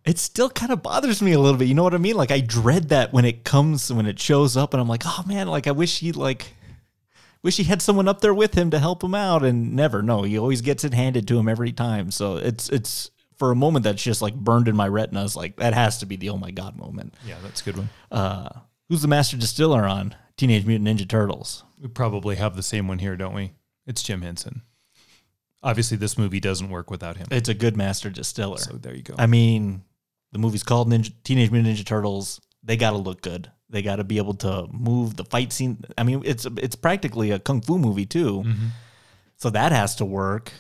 it still kind of bothers me a little bit. You know what I mean? Like I dread that when it comes when it shows up and I'm like, "Oh man, like I wish he like wish he had someone up there with him to help him out and never. No, he always gets it handed to him every time. So it's it's for a moment that's just like burned in my retina. It's like that has to be the oh my god moment. Yeah, that's a good one. Uh, who's the master distiller on Teenage Mutant Ninja Turtles? We probably have the same one here, don't we? It's Jim Henson. Obviously, this movie doesn't work without him. It's a good master distiller. So there you go. I mean, the movie's called Ninja, Teenage Mutant Ninja Turtles. They got to look good. They got to be able to move the fight scene. I mean, it's it's practically a kung fu movie too, so that has to work.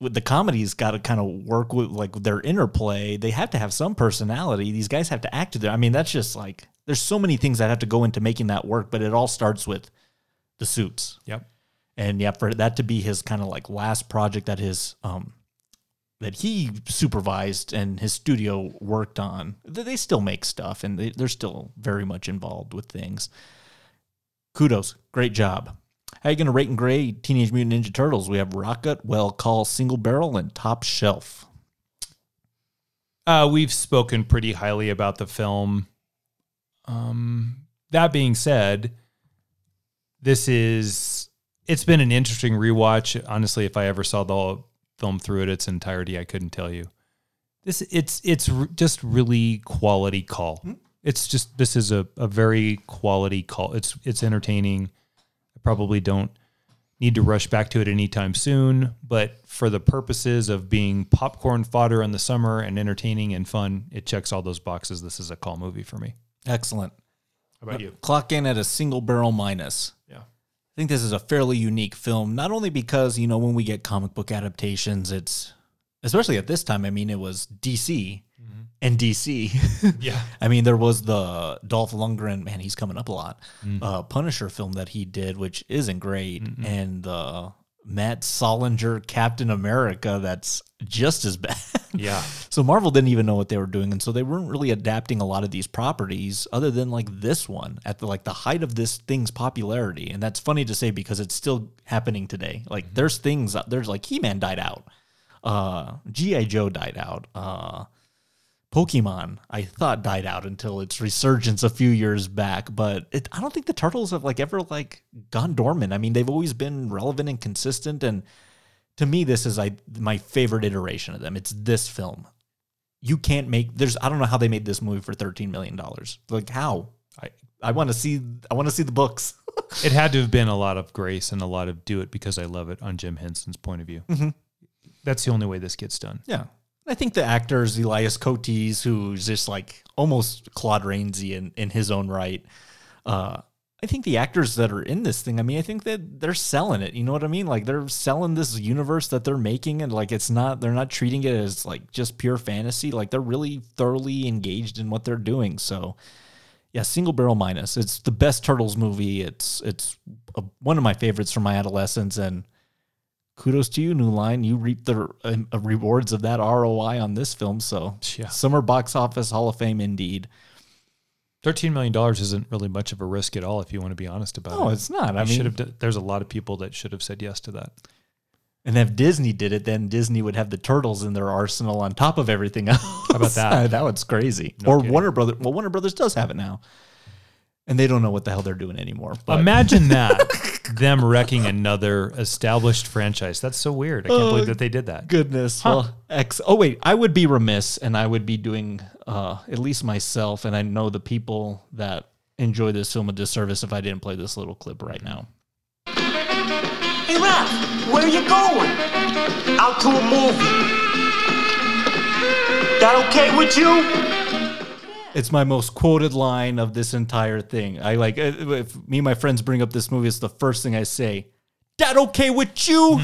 With the comedy's got to kind of work with like their interplay. They have to have some personality. These guys have to act to their. I mean, that's just like there's so many things that have to go into making that work. But it all starts with the suits. Yep. And yeah, for that to be his kind of like last project that his um that he supervised and his studio worked on. They still make stuff and they, they're still very much involved with things. Kudos, great job. How are you going to rate and grade Teenage Mutant Ninja Turtles? We have Rocket, Well Call, Single Barrel, and Top Shelf. Uh, we've spoken pretty highly about the film. Um, that being said, this is it's been an interesting rewatch. Honestly, if I ever saw the film through it its entirety, I couldn't tell you. This it's it's r- just really quality call. Hmm? It's just this is a, a very quality call. It's it's entertaining. I probably don't need to rush back to it anytime soon, but for the purposes of being popcorn fodder in the summer and entertaining and fun, it checks all those boxes. This is a call movie for me. Excellent. How about uh, you? Clock in at a single barrel minus. I think this is a fairly unique film, not only because, you know, when we get comic book adaptations, it's especially at this time, I mean, it was DC and DC. Yeah. I mean, there was the Dolph Lundgren, man, he's coming up a lot, Mm. uh, Punisher film that he did, which isn't great. And the Matt Salinger Captain America, that's just as bad. Yeah. So Marvel didn't even know what they were doing, and so they weren't really adapting a lot of these properties, other than like this one at the like the height of this thing's popularity. And that's funny to say because it's still happening today. Like there's things there's like He Man died out, uh, GI Joe died out, uh, Pokemon I thought died out until its resurgence a few years back, but it, I don't think the turtles have like ever like gone dormant. I mean, they've always been relevant and consistent, and to me, this is I my favorite iteration of them. It's this film. You can't make there's I don't know how they made this movie for thirteen million dollars. Like how? I I want to see I want to see the books. It had to have been a lot of grace and a lot of do it because I love it on Jim Henson's point of view. Mhm. That's the only way this gets done. Yeah. I think the actors, Elias Koteas, who's just like almost Claude Rainsy in, in his own right. Uh, I think the actors that are in this thing, I mean, I think that they're selling it. You know what I mean? Like they're selling this universe that they're making and like it's not, they're not treating it as like just pure fantasy. Like they're really thoroughly engaged in what they're doing. So yeah, single barrel minus. It's the best Turtles movie. It's, it's a, one of my favorites from my adolescence and kudos to you, New Line. You reap the uh, rewards of that ROI on this film. So, Yeah. summer box office Hall of Fame indeed. Thirteen million dollars isn't really much of a risk at all, if you want to be honest about it. No, it's not. I You mean- should have. There's a lot of people that should have said yes to that. And if Disney did it, then Disney would have the turtles in their arsenal on top of everything else. How about that? that was crazy. No or kidding. Warner Brothers. Well, Warner Brothers does have it now, and they don't know what the hell they're doing anymore. But Imagine that them wrecking another established franchise. That's so weird. I can't Oh, believe that they did that. Goodness. Huh. Well, X. Oh wait, I would be remiss, and I would be doing uh, at least myself, and I know the people that enjoy this film a disservice if I didn't play this little clip right now. Hey, Raph, where are you going? Out to a movie. That okay with you? It's my most quoted line of this entire thing. I like uh, if me and my friends bring up this movie, it's the first thing I say. That okay with you?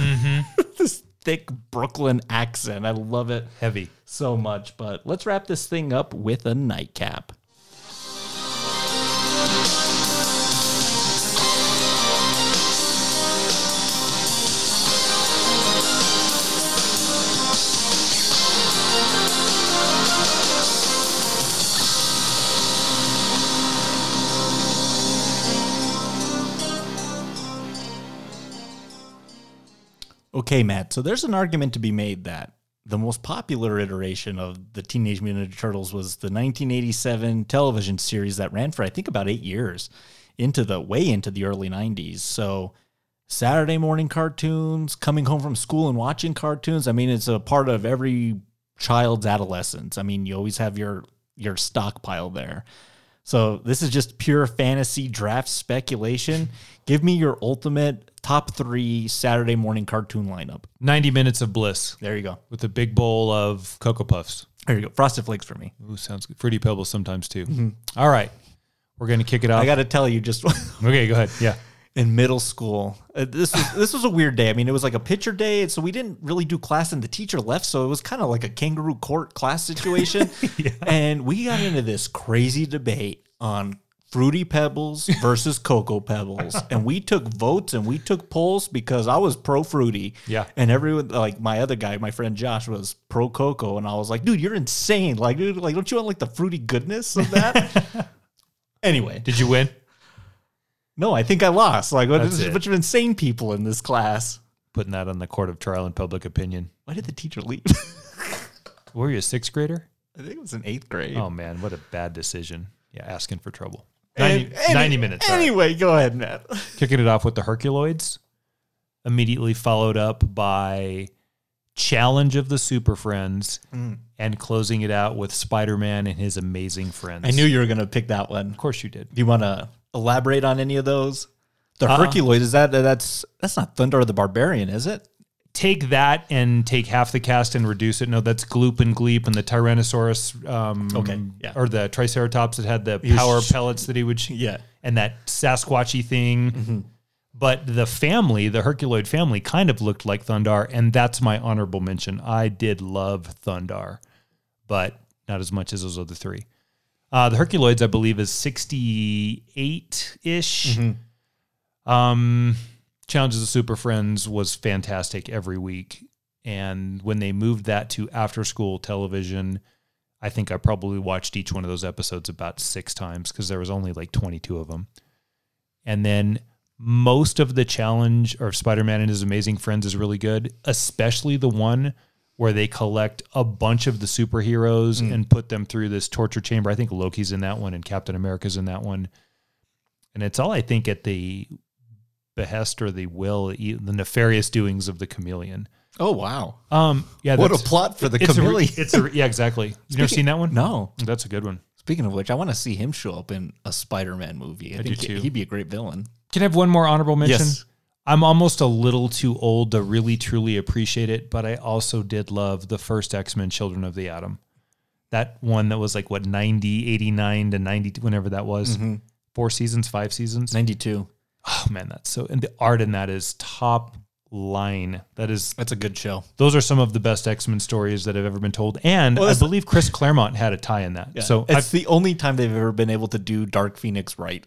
this thick Brooklyn accent. I love it Heavy. so much. But let's wrap this thing up with a nightcap. Okay, Matt. So there's an argument to be made that the most popular iteration of the Teenage Mutant Ninja Turtles was the 1987 television series that ran for I think about eight years, into the way into the early 90s. So Saturday morning cartoons, coming home from school and watching cartoons. I mean, it's a part of every child's adolescence. I mean, you always have your your stockpile there. So this is just pure fantasy draft speculation. Give me your ultimate top three Saturday morning cartoon lineup. 90 minutes of bliss There you go. with a big bowl of Cocoa Puffs. There you go. Frosted Flakes for me. Ooh, sounds good. Fruity Pebbles sometimes too. Mm-hmm. All right. We're going to kick it off. I got to tell you, just okay, go ahead. Yeah. In middle school, uh, this was this was a weird day. I mean, it was like a picture day, so we didn't really do class, and the teacher left, so it was kind of like a kangaroo court class situation. And we got into this crazy debate on Fruity Pebbles versus Cocoa Pebbles, and we took votes and we took polls because I was pro Fruity. Yeah. and everyone like my other guy, my friend Josh, was pro Cocoa, and I was like, dude, you're insane. Like, dude, like, don't you want like the fruity goodness of that? anyway, Did you win? No, I think I lost. Like, what- That's there's a it. bunch of insane people in this class. Putting that on the court of trial and public opinion. Why did the teacher leave? Were you a sixth grader? I think it was in eighth grade. Oh man, what a bad decision. Yeah, asking for trouble. And- 90, any- 90 minutes. Anyway, go ahead, Matt. Kicking it off with the Herculoids, immediately followed up by Challenge of the Super Friends, Mm. and closing it out with Spider Man and his amazing friends. I knew you were going to pick that one. Of course you did. Do you want to elaborate on any of those? The Uh-uh. Herculoid is that that's that's not Thundarr the Barbarian, is it? Take that and take half the cast and reduce it. No, that's Gloop and Gleep and the Tyrannosaurus. Um, Okay, yeah. Or the Triceratops that had the power sh- pellets that he would. sh- Yeah. And that Sasquatchy thing. Mm-hmm. But the family, the Herculoid family, kind of looked like Thundarr, and that's my honorable mention. I did love Thundarr, but not as much as those other three. Uh, the Herculoids, I believe, is sixty-eight ish. Mm-hmm. Um, Challenges of Super Friends was fantastic every week, and when they moved that to after-school television, I think I probably watched each one of those episodes about six times because there was only like twenty-two of them. And then most of the challenge or Spider-Man and his amazing friends is really good, especially the one where they collect a bunch of the superheroes and put them through this torture chamber. I think Loki's in that one and Captain America's in that one. And it's all I think at the behest or the will, e- the nefarious doings of the chameleon. Oh wow. Um, yeah, What a plot for the it's a it's a, yeah, exactly. You never Speaking- seen that one? No. That's a good one. Speaking of which, I want to see him show up in a Spider-Man movie. I, I do think too. he'd be a great villain. Can I have one more honorable mention? Yes. I'm almost a little too old to really truly appreciate it, but I also did love the first X Men Children of the Atom. That one that was like, what, 90, 89 to 90, whenever that was. Mm-hmm. Four seasons, five seasons. Ninety-two. Oh, man, that's so. And the art in that is top line. That is, That's a good show. those are some of the best X Men stories that have ever been told. And Well, I believe Chris Claremont had a tie in that. So it's I've- the only time they've ever been able to do Dark Phoenix right.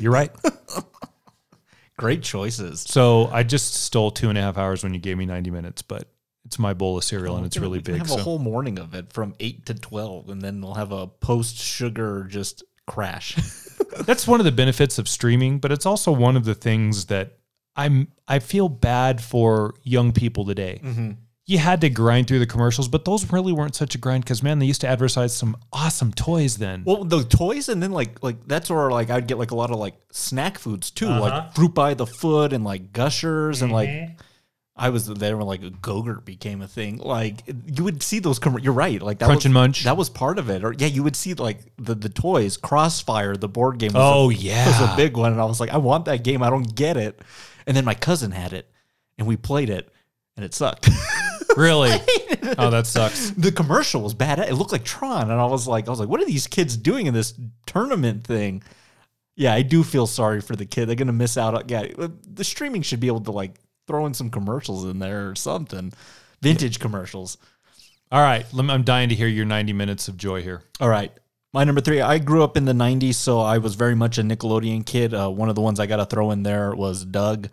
you're right. great choices. So I just stole two and a half hours when you gave me 90 minutes, but it's my bowl of cereal and it's really big. Have So. a whole morning of it from eight to twelve, and then we'll have a post-sugar just crash. That's one of the benefits of streaming, but it's also one of the things that I'm I feel bad for young people today. Mm-hmm. You had to grind through the commercials, but those really weren't such a grind because man, they used to advertise some awesome toys then. Well, the toys, and then like like that's where like I'd get like a lot of like snack foods too, Uh-huh. like fruit by the foot and like gushers and like Mm-hmm. I was there when like a Gogurt became a thing. Like you would see those. Com- you're right. Like that Crunch was, and Munch. That was part of it. Or yeah, you would see like the the toys. Crossfire, the board game. Was Oh, a, yeah. was a big one. And I was like, I want that game. I don't get it. And then my cousin had it, and we played it, and it sucked. really? oh, that sucks. the commercial was bad. It looked like Tron, and I was like, I was like, what are these kids doing in this tournament thing? Yeah, I do feel sorry for the kid. They're gonna miss out. on Yeah, the streaming should be able to like throw in some commercials in there or something, vintage commercials. All right, I'm dying to hear your 90 minutes of joy here. All right. My number three, I grew up in the 90s, so I was very much a Nickelodeon kid. Uh, one of the ones I got to throw in there was Doug.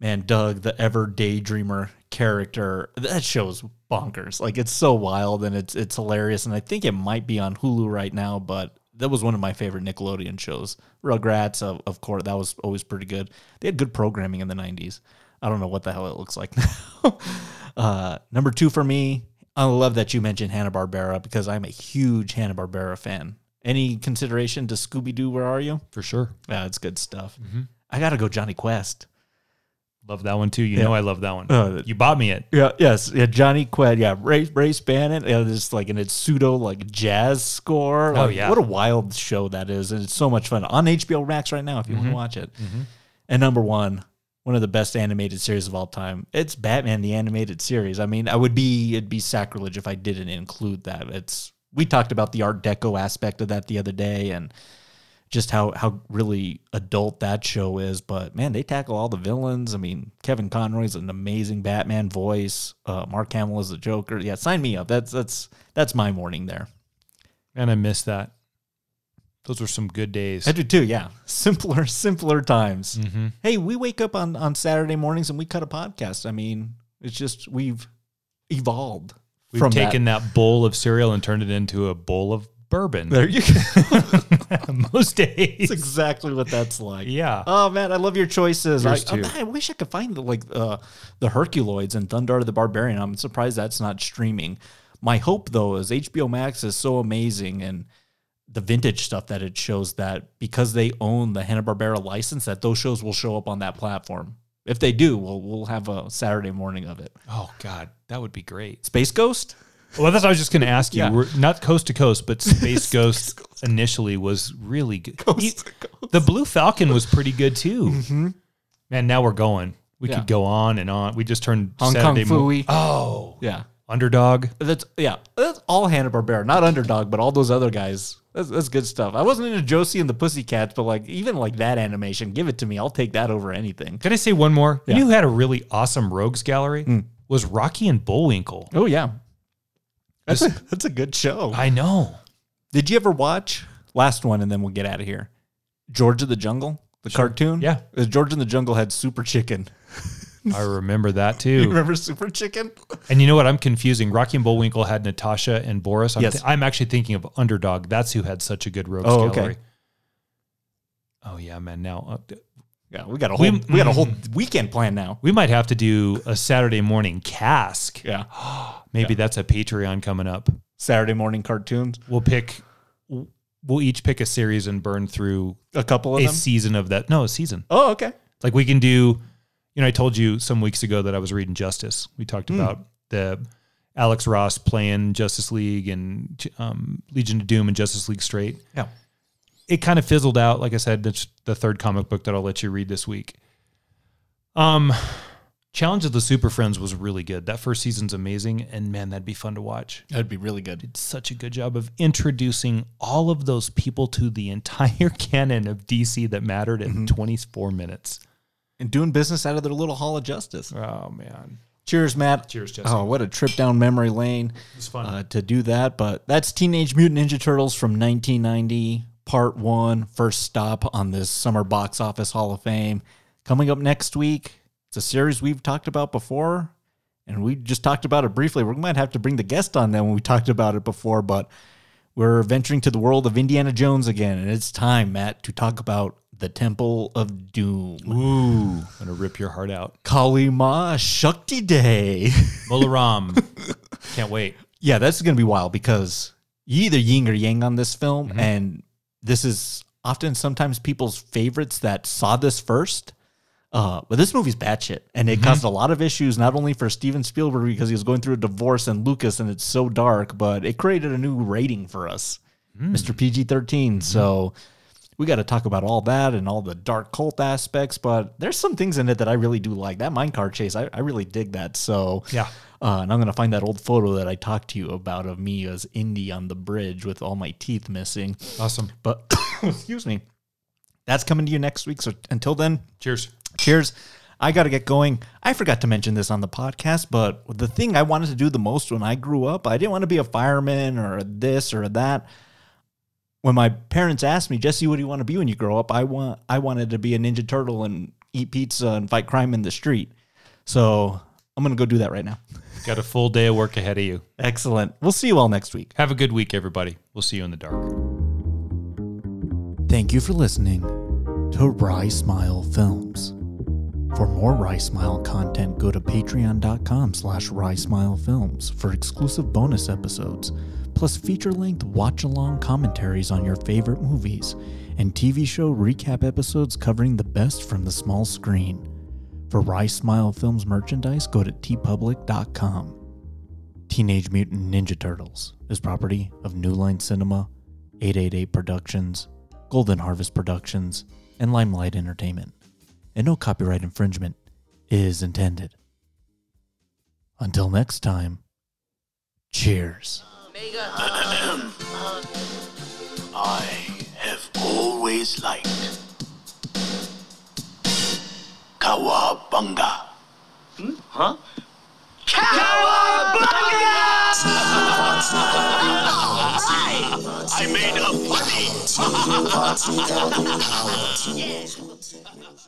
Man, Doug, the ever daydreamer character, that show's bonkers. Like, it's so wild and it's it's hilarious. And I think it might be on Hulu right now, but that was one of my favorite Nickelodeon shows. Rugrats, of, of course, that was always pretty good. They had good programming in the 90s. I don't know what the hell it looks like now. uh, number two for me, I love that you mentioned Hanna Barbera because I'm a huge Hanna Barbera fan. Any consideration to Scooby Doo? Where are you? For sure. Yeah, it's good stuff. I gotta go Jonny Quest. Love that one too. You Yeah. know I love that one. Uh, you bought me it. Yeah, yes, yeah, Jonny Quest. Yeah, Ray Race Bannon. Yeah, this like an it's pseudo like jazz score. Oh, yeah. what a wild show that is, and it's so much fun on HBO Max right now if you want to watch it. And number one, one of the best animated series of all time. It's Batman the animated series. I mean, I would be it'd be sacrilege if I didn't include that. It's we talked about the Art Deco aspect of that the other day, and just how how really adult that show is. But man, they tackle all the villains. I mean, Kevin Conroy's an amazing Batman voice. Uh, Mark Hamill is the Joker. Yeah, sign me up. That's that's that's my morning there. And I miss that. Those were some good days. I do too. Yeah, simpler, simpler times. Mm-hmm. Hey, we wake up on on Saturday mornings and we cut a podcast. I mean, it's just we've evolved. We've from taken that. bowl of cereal and turned it into a bowl of bourbon. There you go. Most days. That's exactly what that's like. Yeah. Oh man, I love your choices. I, Yours too. I, I wish I could find the, like uh, the Herculoids and Thundarr the Barbarian. I'm surprised that's not streaming. My hope though is HBO Max is so amazing and the vintage stuff that it shows that because they own the Hanna Barbera license, that those shows will show up on that platform. If they do, we'll we'll have a Saturday morning of it. Oh God, that would be great. Space Ghost. Well, that's what I was just going to ask you. Yeah. We're not coast to coast, but Space Ghost initially was really good. Coast You- The Blue Falcon was pretty good too. Man, now we're going. We Mm-hmm. Yeah. could go on and on. We just turned Hong Saturday Kong mo- Oh, Yeah. Underdog. That's yeah. That's all Hanna Barbera, not Underdog, but all those other guys. That's, that's good stuff. I wasn't into Josie and the Pussycats, but like even like that animation, give it to me. I'll take that over anything. Can I say one more? Yeah. You know who had a really awesome rogues gallery? Mm. Was Rocky and Bullwinkle. Oh yeah, that's a, that's a good show. I know. Did you ever watch last one, and then we'll get out of here? George of the Jungle, the cartoon. Yeah. Uh, George in the Jungle had Super Chicken. I remember that too. You too. remember Super Chicken? And you know what? I'm confusing. Rocky and Bullwinkle had Natasha and Boris. I'm, Yes. I'm actually thinking of Underdog. That's who had such a good rogues Oh, okay. gallery. Oh yeah, man. Now uh, Yeah, we got a whole We- we, got a whole weekend plan now. we might have to do a Saturday morning cask. Yeah, Maybe that's a Patreon coming up. Saturday morning cartoons. We'll pick. We'll each pick a series and burn through A couple of a them. season of that. No, a season. Oh, okay. Like we can do, you know, I told you some weeks ago that I was reading Justice. We talked Hmm. about the Alex Ross playing Justice League and um, Legion of Doom and Justice League Straight. Yeah. It kind of fizzled out. Like I said, that's the third comic book that I'll let you read this week. Um, Challenge of the Super Friends was really good. That first season's amazing, and man, that'd be fun to watch. That'd be really good. Did such a good job of introducing all of those people to the entire canon of DC that mattered in Mm-hmm. 24 minutes. And doing business out of their little hall of justice. Oh man. Cheers, Matt. Cheers, Jesse. Oh, what a trip down memory lane. It's fun. uh, to do that. But that's Teenage Mutant Ninja Turtles from 1990, part one, first stop on this summer box office Hall of Fame. Coming up next week, it's a series we've talked about before, and we just talked about it briefly. We might have to bring the guest on then when we talked about it before, but we're venturing to the world of Indiana Jones again, and it's time, Matt, to talk about the Temple of Doom. Ooh, gonna rip your heart out. Kali Ma Shakti De. Mola Ram. Can't wait. Yeah, that's to be wild because you either yin or yang on this film, Mm-hmm. and this is often sometimes people's favorites that saw this first. Uh, but this movie's batshit, and Mm-hmm. it caused a lot of issues not only for Steven Spielberg because he was going through a divorce and Lucas, and it's so dark, but it created a new rating for us, Mm. Mr. PG 13. Mm-hmm. So we got to talk about all that and all the dark cult aspects, but there's some things in it that I really do like. That minecart chase, I, I really dig that. So Yeah. uh, and I'm gonna find that old photo that I talked to you about of me as Indy on the bridge with all my teeth missing. Awesome. But excuse me, that's coming to you next week. So until then, Cheers. Cheers. I got to get going. I forgot to mention this on the podcast, but the thing I wanted to do the most when I grew up, I didn't want to be a fireman or this or that. When my parents asked me, Jesse, what do you want to be when you grow up? I want I wanted to be a Ninja Turtle and eat pizza and fight crime in the street. So I'm gonna go do that right now. Got a full day of work ahead of you. Excellent. We'll see you all next week. Have a good week, everybody. We'll see you in the dark. Thank you for listening to Rye Smile Films. For more Rye Smile content, go to patreon.com slash Films for exclusive bonus episodes, plus feature-length watch-along commentaries on your favorite movies, and TV show recap episodes covering the best from the small screen. For Rye Smile Films merchandise, go to teepublic.com. Teenage Mutant Ninja Turtles is property of New Line Cinema, 888 Productions, Golden Harvest Productions, and Limelight Entertainment, and no copyright infringement is intended. Until next time, cheers. I have always liked Cowabunga. Hmm? Huh? I made a funny. RTW, RTW.